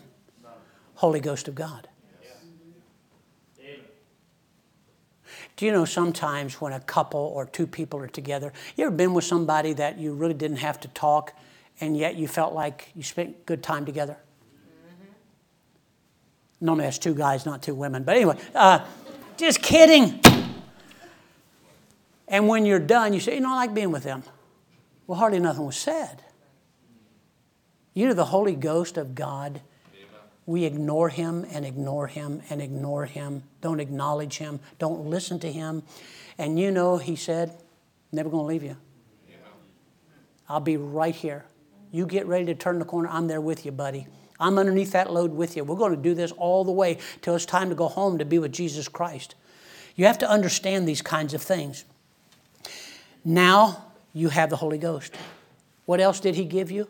Holy Ghost of God. Do you know sometimes when a couple or two people are together, you ever been with somebody that you really didn't have to talk and yet you felt like you spent good time together? Mm-hmm. Normally that's two guys, not two women. But anyway, uh, just kidding. And when you're done, you say, you know, I like being with them. Well, hardly nothing was said. You know, the Holy Ghost of God we ignore him and ignore him and ignore him, don't acknowledge him, don't listen to him. And you know, he said, never to leave you. I'll be right here. You get ready to turn the corner, I'm there with you, buddy. I'm underneath that load with you. We're going to do this all the way till it's time to go home to be with Jesus Christ. You have to understand these kinds of things. Now you have the Holy Ghost. What else did he give you?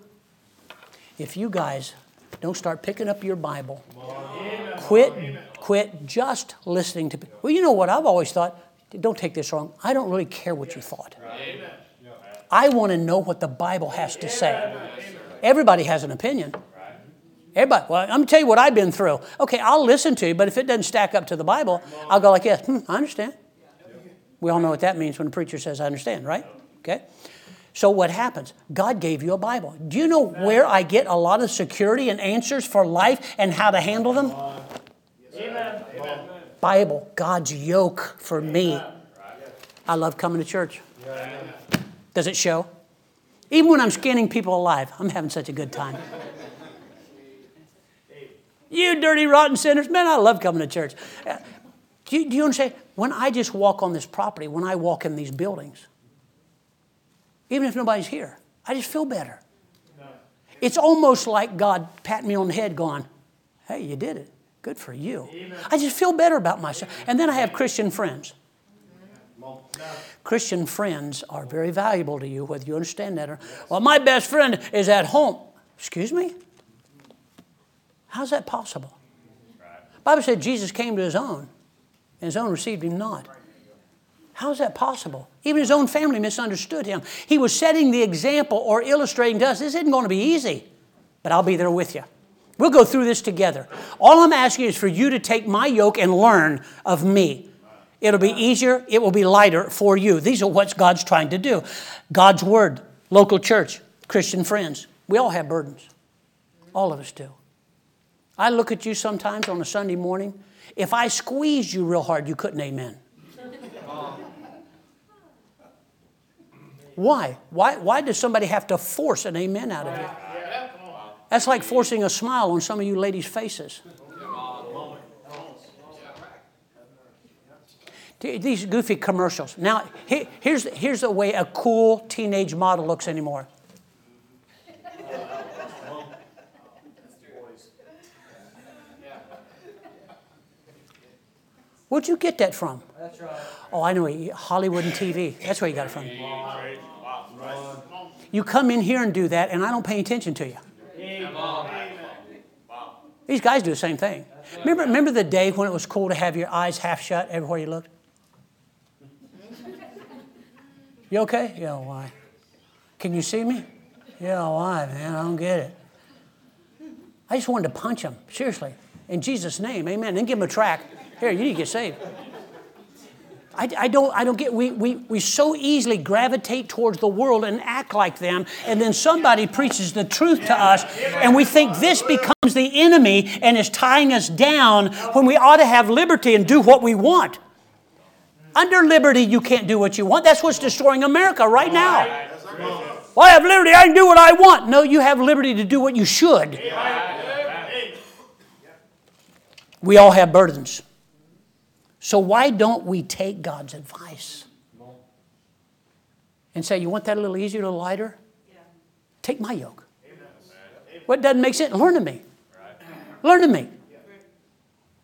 If you guys don't start picking up your Bible. Quit, quit just listening to. Well, you know what I've always thought. Don't take this wrong. I don't really care what you thought. I want to know what the Bible has to say. Everybody has an opinion. Everybody. Well, I'm to tell you what I've been through. Okay, I'll listen to you, but if it doesn't stack up to the Bible, I'll go like this. Hmm, I understand. We all know what that means when a preacher says, I understand, right? Okay? So what happens? God gave you a Bible. Do you know where I get a lot of security and answers for life and how to handle them? Amen. Bible, God's yoke for me. I love coming to church. Does it show? Even when I'm scanning people alive, I'm having such a good time. You dirty, rotten sinners. Man, I love coming to church. Do you, do you understand? When I just walk on this property, when I walk in these buildings, even if nobody's here. I just feel better. It's almost like God patting me on the head, going, Hey, you did it. Good for you. I just feel better about myself. And then I have Christian friends. Christian friends are very valuable to you, whether you understand that or not. well, my best friend is at home. Excuse me? How's that possible? Bible said Jesus came to his own, and his own received him not. How is that possible? Even his own family misunderstood him. He was setting the example or illustrating to us this isn't going to be easy, but I'll be there with you. We'll go through this together. All I'm asking is for you to take my yoke and learn of me. It'll be easier, it will be lighter for you. These are what God's trying to do. God's Word, local church, Christian friends. We all have burdens. All of us do. I look at you sometimes on a Sunday morning. If I squeezed you real hard, you couldn't amen. Why? Why, why does somebody have to force an amen out of you? That's like forcing a smile on some of you ladies' faces. These goofy commercials. Now, here's, here's the way a cool teenage model looks anymore. Where'd you get that from? That's right. Oh, I know. Hollywood and TV. That's where you got it from. You come in here and do that, and I don't pay attention to you. These guys do the same thing. Remember, remember the day when it was cool to have your eyes half shut everywhere you looked? You okay? Yeah, why? Can you see me? Yeah, why, man? I don't get it. I just wanted to punch him, seriously. In Jesus' name, amen. Then give him a track. Here, you need to get saved. I, I, don't, I don't get, we, we, we so easily gravitate towards the world and act like them, and then somebody preaches the truth to us, and we think this becomes the enemy and is tying us down when we ought to have liberty and do what we want. Under liberty, you can't do what you want. That's what's destroying America right now. Well, I have liberty, I can do what I want. No, you have liberty to do what you should. We all have burdens. So why don't we take God's advice and say, You want that a little easier, a little lighter? Yeah. Take my yoke. Amen. What doesn't make sense? Learn to me. Right. Learn to me. Yeah.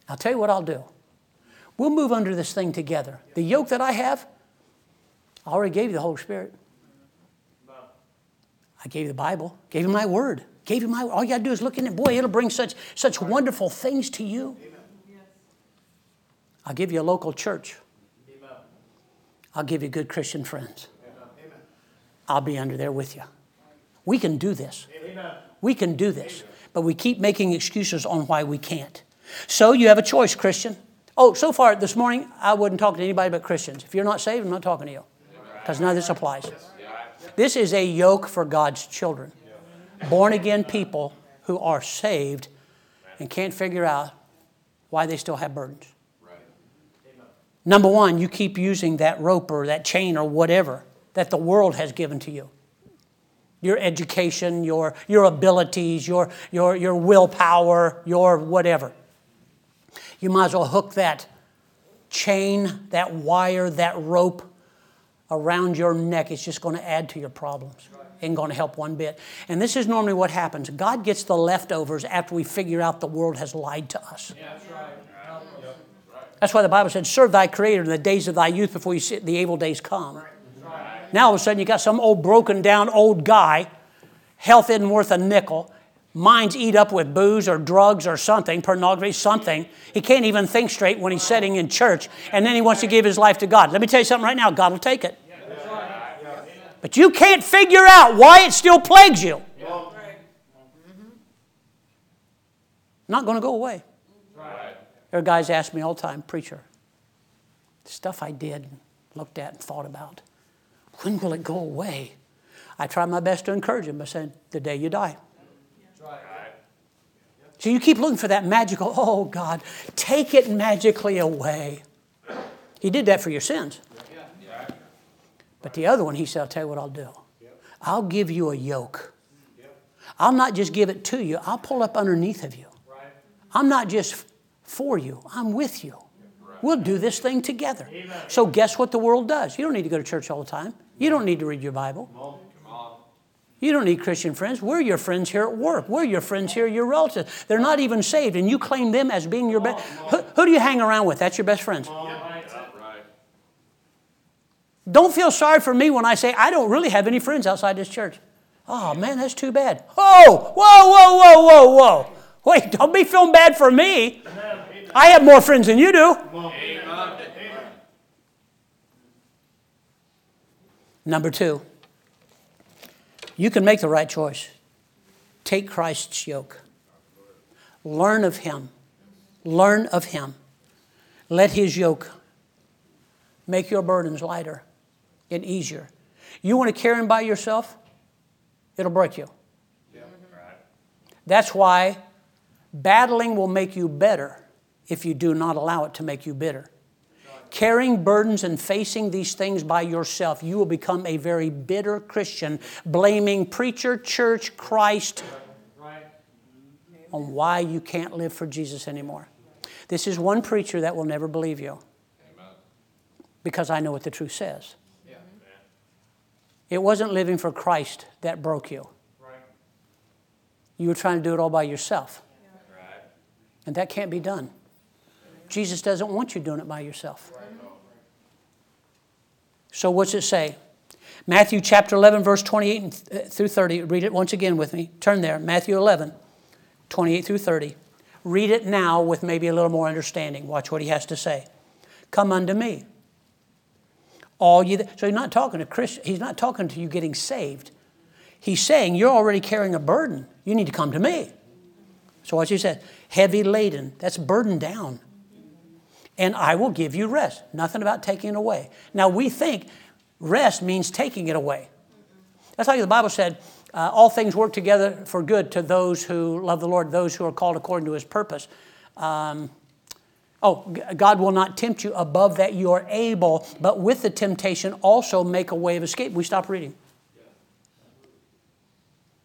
I'll tell you what I'll do. We'll move under this thing together. The yoke that I have, I already gave you the Holy Spirit. I gave you the Bible, gave you my word, gave you my all you gotta do is look in it. Boy, it'll bring such such wonderful things to you. I'll give you a local church. I'll give you good Christian friends. I'll be under there with you. We can do this. We can do this. But we keep making excuses on why we can't. So you have a choice, Christian. Oh, so far this morning, I wouldn't talk to anybody but Christians. If you're not saved, I'm not talking to you. Because none of this applies. This is a yoke for God's children. Born again people who are saved and can't figure out why they still have burdens. Number one, you keep using that rope or that chain or whatever that the world has given to you. Your education, your, your abilities, your, your, your willpower, your whatever. You might as well hook that chain, that wire, that rope around your neck. It's just going to add to your problems. Ain't going to help one bit. And this is normally what happens. God gets the leftovers after we figure out the world has lied to us. Yeah, that's right. That's why the Bible said, Serve thy Creator in the days of thy youth before you see the evil days come. Now all of a sudden you got some old broken down old guy, health isn't worth a nickel, mind's eat up with booze or drugs or something, pornography, something. He can't even think straight when he's sitting in church, and then he wants to give his life to God. Let me tell you something right now God will take it. But you can't figure out why it still plagues you. Not going to go away. There are guys ask me all the time, preacher, stuff I did, looked at, and thought about, when will it go away? I try my best to encourage them by saying, the day you die. So you keep looking for that magical, oh God, take it magically away. He did that for your sins. But the other one, he said, I'll tell you what I'll do. I'll give you a yoke. I'll not just give it to you, I'll pull up underneath of you. I'm not just for you. I'm with you. We'll do this thing together. So, guess what the world does? You don't need to go to church all the time. You don't need to read your Bible. You don't need Christian friends. We're your friends here at work. We're your friends here, your relatives. They're not even saved, and you claim them as being your best. Who, who, do you hang around with? That's your best friends. Don't feel sorry for me when I say I don't really have any friends outside this church. Oh, man, that's too bad. Oh, whoa, whoa, whoa, whoa, whoa. Wait, don't be feeling bad for me. I have more friends than you do. Number two, you can make the right choice. Take Christ's yoke. Learn of Him. Learn of Him. Let His yoke make your burdens lighter and easier. You want to carry them by yourself? It'll break you. That's why Battling will make you better if you do not allow it to make you bitter. carrying burdens and facing these things by yourself, you will become a very bitter Christian, blaming preacher, church, Christ on why you can't live for Jesus anymore. This is one preacher that will never believe you because I know what the truth says. It wasn't living for Christ that broke you. You were trying to do it all by yourself. And that can't be done. Jesus doesn't want you doing it by yourself. So, what's it say? Matthew chapter 11, verse 28 uh, through 30. Read it once again with me. Turn there. Matthew 11, 28 through 30. Read it now with maybe a little more understanding. Watch what he has to say. Come unto me. All you so he's not talking to Chris, he's not talking to you getting saved. He's saying you're already carrying a burden. You need to come to me. So what he said, heavy laden, that's burden down. And I will give you rest. Nothing about taking it away. Now we think rest means taking it away. That's like the Bible said, uh, all things work together for good to those who love the Lord, those who are called according to his purpose. Um, oh, God will not tempt you above that you are able, but with the temptation also make a way of escape. We stop reading.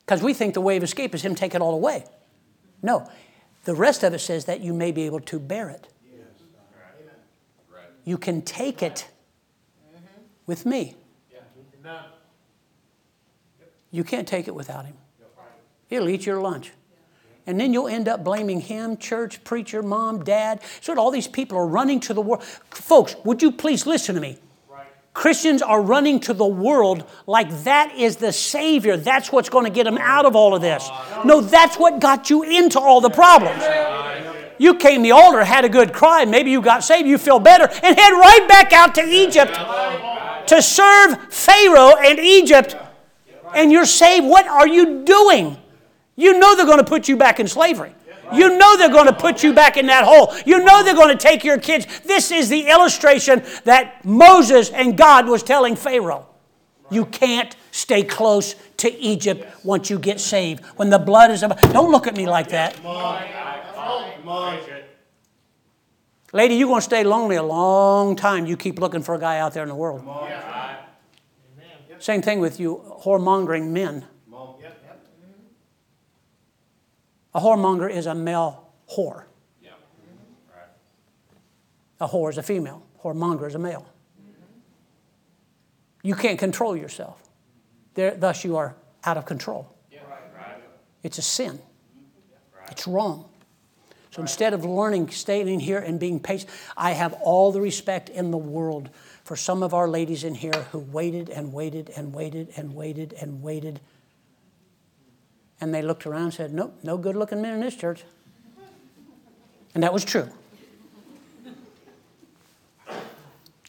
Because we think the way of escape is him taking it all away. No, the rest of it says that you may be able to bear it. You can take it with me. You can't take it without him. He'll eat your lunch. And then you'll end up blaming him, church, preacher, mom, dad. So all these people are running to the world. Folks, would you please listen to me? Christians are running to the world like that is the Savior. That's what's going to get them out of all of this. No, that's what got you into all the problems. You came the altar, had a good cry, maybe you got saved, you feel better, and head right back out to Egypt to serve Pharaoh and Egypt and you're saved, what are you doing? You know they're going to put you back in slavery. You know they're going to put you back in that hole. You know they're going to take your kids. This is the illustration that Moses and God was telling Pharaoh. You can't stay close to Egypt once you get saved. When the blood is about, don't look at me like that. Lady, you're going to stay lonely a long time. You keep looking for a guy out there in the world. Same thing with you whoremongering men. A whoremonger is a male whore. Mm-hmm. A whore is a female. Whoremonger is a male. You can't control yourself. There, thus, you are out of control. It's a sin. It's wrong. So instead of learning, staying here and being patient, I have all the respect in the world for some of our ladies in here who waited and waited and waited and waited and waited. And they looked around and said, Nope, no good looking men in this church. And that was true.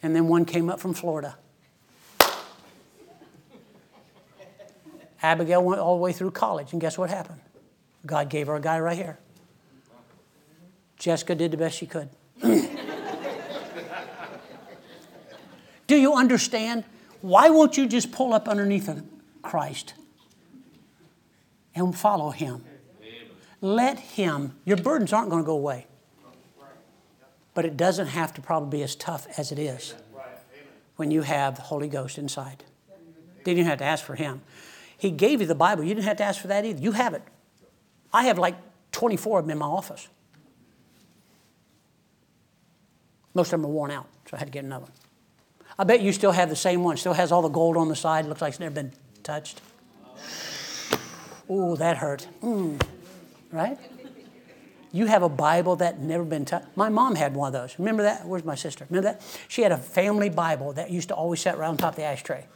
And then one came up from Florida. Abigail went all the way through college, and guess what happened? God gave her a guy right here. Jessica did the best she could. Do you understand? Why won't you just pull up underneath Christ and follow Him? Let Him, your burdens aren't going to go away. But it doesn't have to probably be as tough as it is when you have the Holy Ghost inside. Didn't even have to ask for Him. He gave you the Bible. You didn't have to ask for that either. You have it. I have like 24 of them in my office. Most of them are worn out, so I had to get another. I bet you still have the same one. Still has all the gold on the side. Looks like it's never been touched. Ooh, that hurt. Mm. Right? You have a Bible that never been touched. My mom had one of those. Remember that? Where's my sister? Remember that? She had a family Bible that used to always sit around top of the ashtray.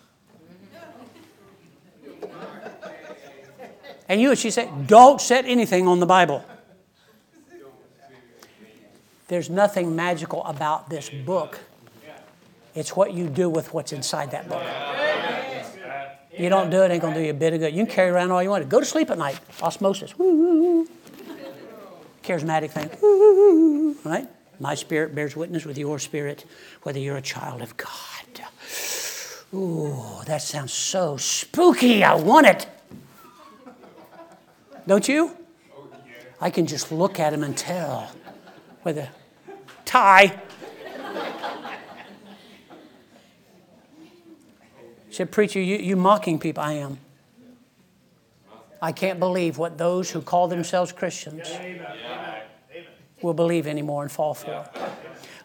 And you, she said, don't set anything on the Bible. There's nothing magical about this book it's what you do with what's inside that book. You don't do it, ain't gonna do you a bit of good. You can carry around all you want. Go to sleep at night. Osmosis. Woo. Charismatic thing. Woo. Right? My spirit bears witness with your spirit, whether you're a child of God. Ooh, that sounds so spooky. I want it. Don't you? I can just look at him and tell with a tie. said, Preacher, you, you mocking people. I am. I can't believe what those who call themselves Christians will believe anymore and fall for.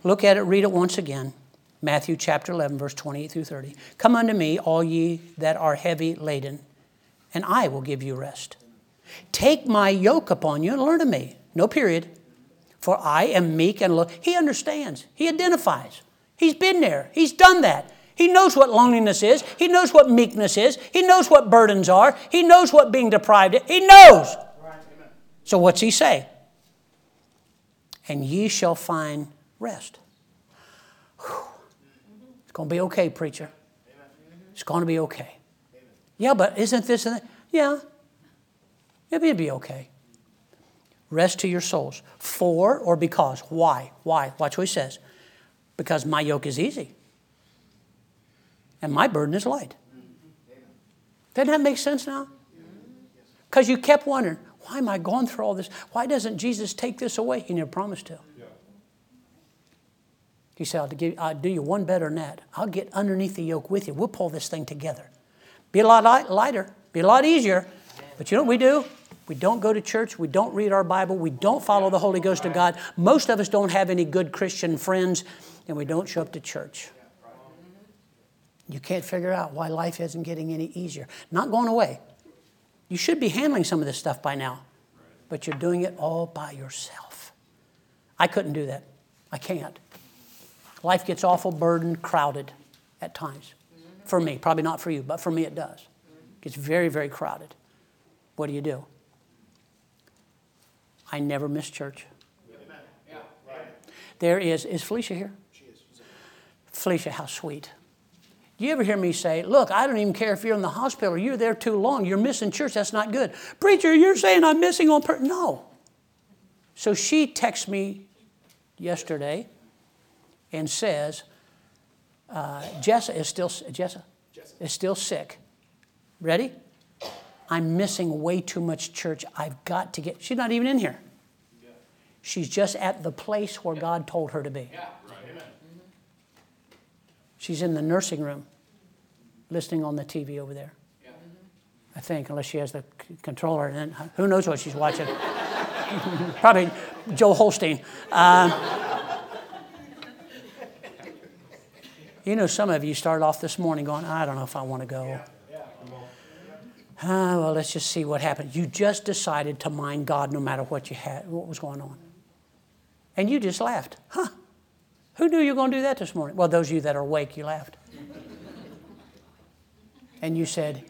Look at it, read it once again. Matthew chapter 11, verse 28 through 30. Come unto me, all ye that are heavy laden, and I will give you rest. Take my yoke upon you and learn of me. No period. For I am meek and low. He understands. He identifies. He's been there. He's done that. He knows what loneliness is. He knows what meekness is. He knows what burdens are. He knows what being deprived is. He knows. So what's he say? And ye shall find rest. Whew. It's going to be okay, preacher. It's going to be okay. Yeah, but isn't this? Yeah, it'll be okay. Rest to your souls. For or because? Why? Why? Watch what he says. Because my yoke is easy and my burden is light. Doesn't that make sense now? Because you kept wondering, why am I going through all this? Why doesn't Jesus take this away? He never promised to. He said, I'll, give, I'll do you one better than that. I'll get underneath the yoke with you. We'll pull this thing together. Be a lot lighter, be a lot easier. But you know what we do? We don't go to church. We don't read our Bible. We don't follow the Holy Ghost of God. Most of us don't have any good Christian friends, and we don't show up to church. You can't figure out why life isn't getting any easier. Not going away. You should be handling some of this stuff by now, but you're doing it all by yourself. I couldn't do that. I can't. Life gets awful burdened, crowded at times. For me, probably not for you, but for me it does. It gets very, very crowded. What do you do? I never miss church. There is, is Felicia here? Felicia, how sweet. Do you ever hear me say, Look, I don't even care if you're in the hospital or you're there too long, you're missing church, that's not good. Preacher, you're saying I'm missing on purpose. No. So she texts me yesterday and says, uh, Jessa is still, Jessa, is still sick. Ready? I'm missing way too much church. I've got to get, she's not even in here. She's just at the place where God told her to be. She's in the nursing room, listening on the TV over there. I think, unless she has the controller, and who knows what she's watching? Probably Joel Osteen. Uh, you know, some of you started off this morning going, I don't know if I want to go. Ah, well, let's just see what happens. You just decided to mind God no matter what you had, what was going on. And you just laughed. Huh? Who knew you were going to do that this morning? Well, those of you that are awake, you laughed. and you said,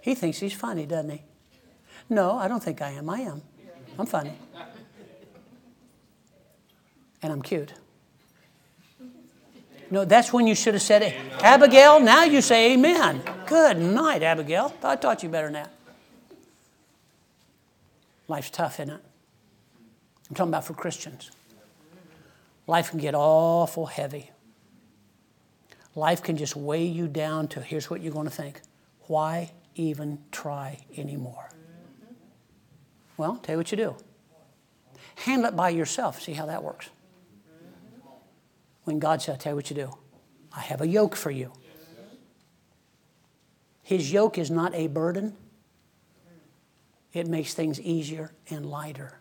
He thinks he's funny, doesn't he? No, I don't think I am. I am. I'm funny. And I'm cute. No, that's when you should have said it. Abigail, now you say amen. Good night, Abigail. I taught you better than that. Life's tough, isn't it? I'm talking about for Christians. Life can get awful heavy. Life can just weigh you down to here's what you're going to think why even try anymore? Well, tell you what you do. Handle it by yourself. See how that works. When God said, I tell you what you do. I have a yoke for you. His yoke is not a burden, it makes things easier and lighter.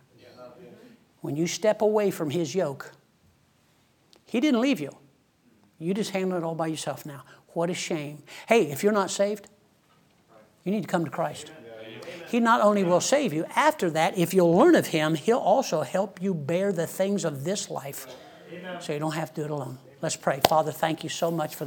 When you step away from His yoke, he didn't leave you. You just handle it all by yourself now. What a shame. Hey, if you're not saved, you need to come to Christ. He not only will save you, after that, if you'll learn of Him, He'll also help you bear the things of this life so you don't have to do it alone. Let's pray. Father, thank you so much for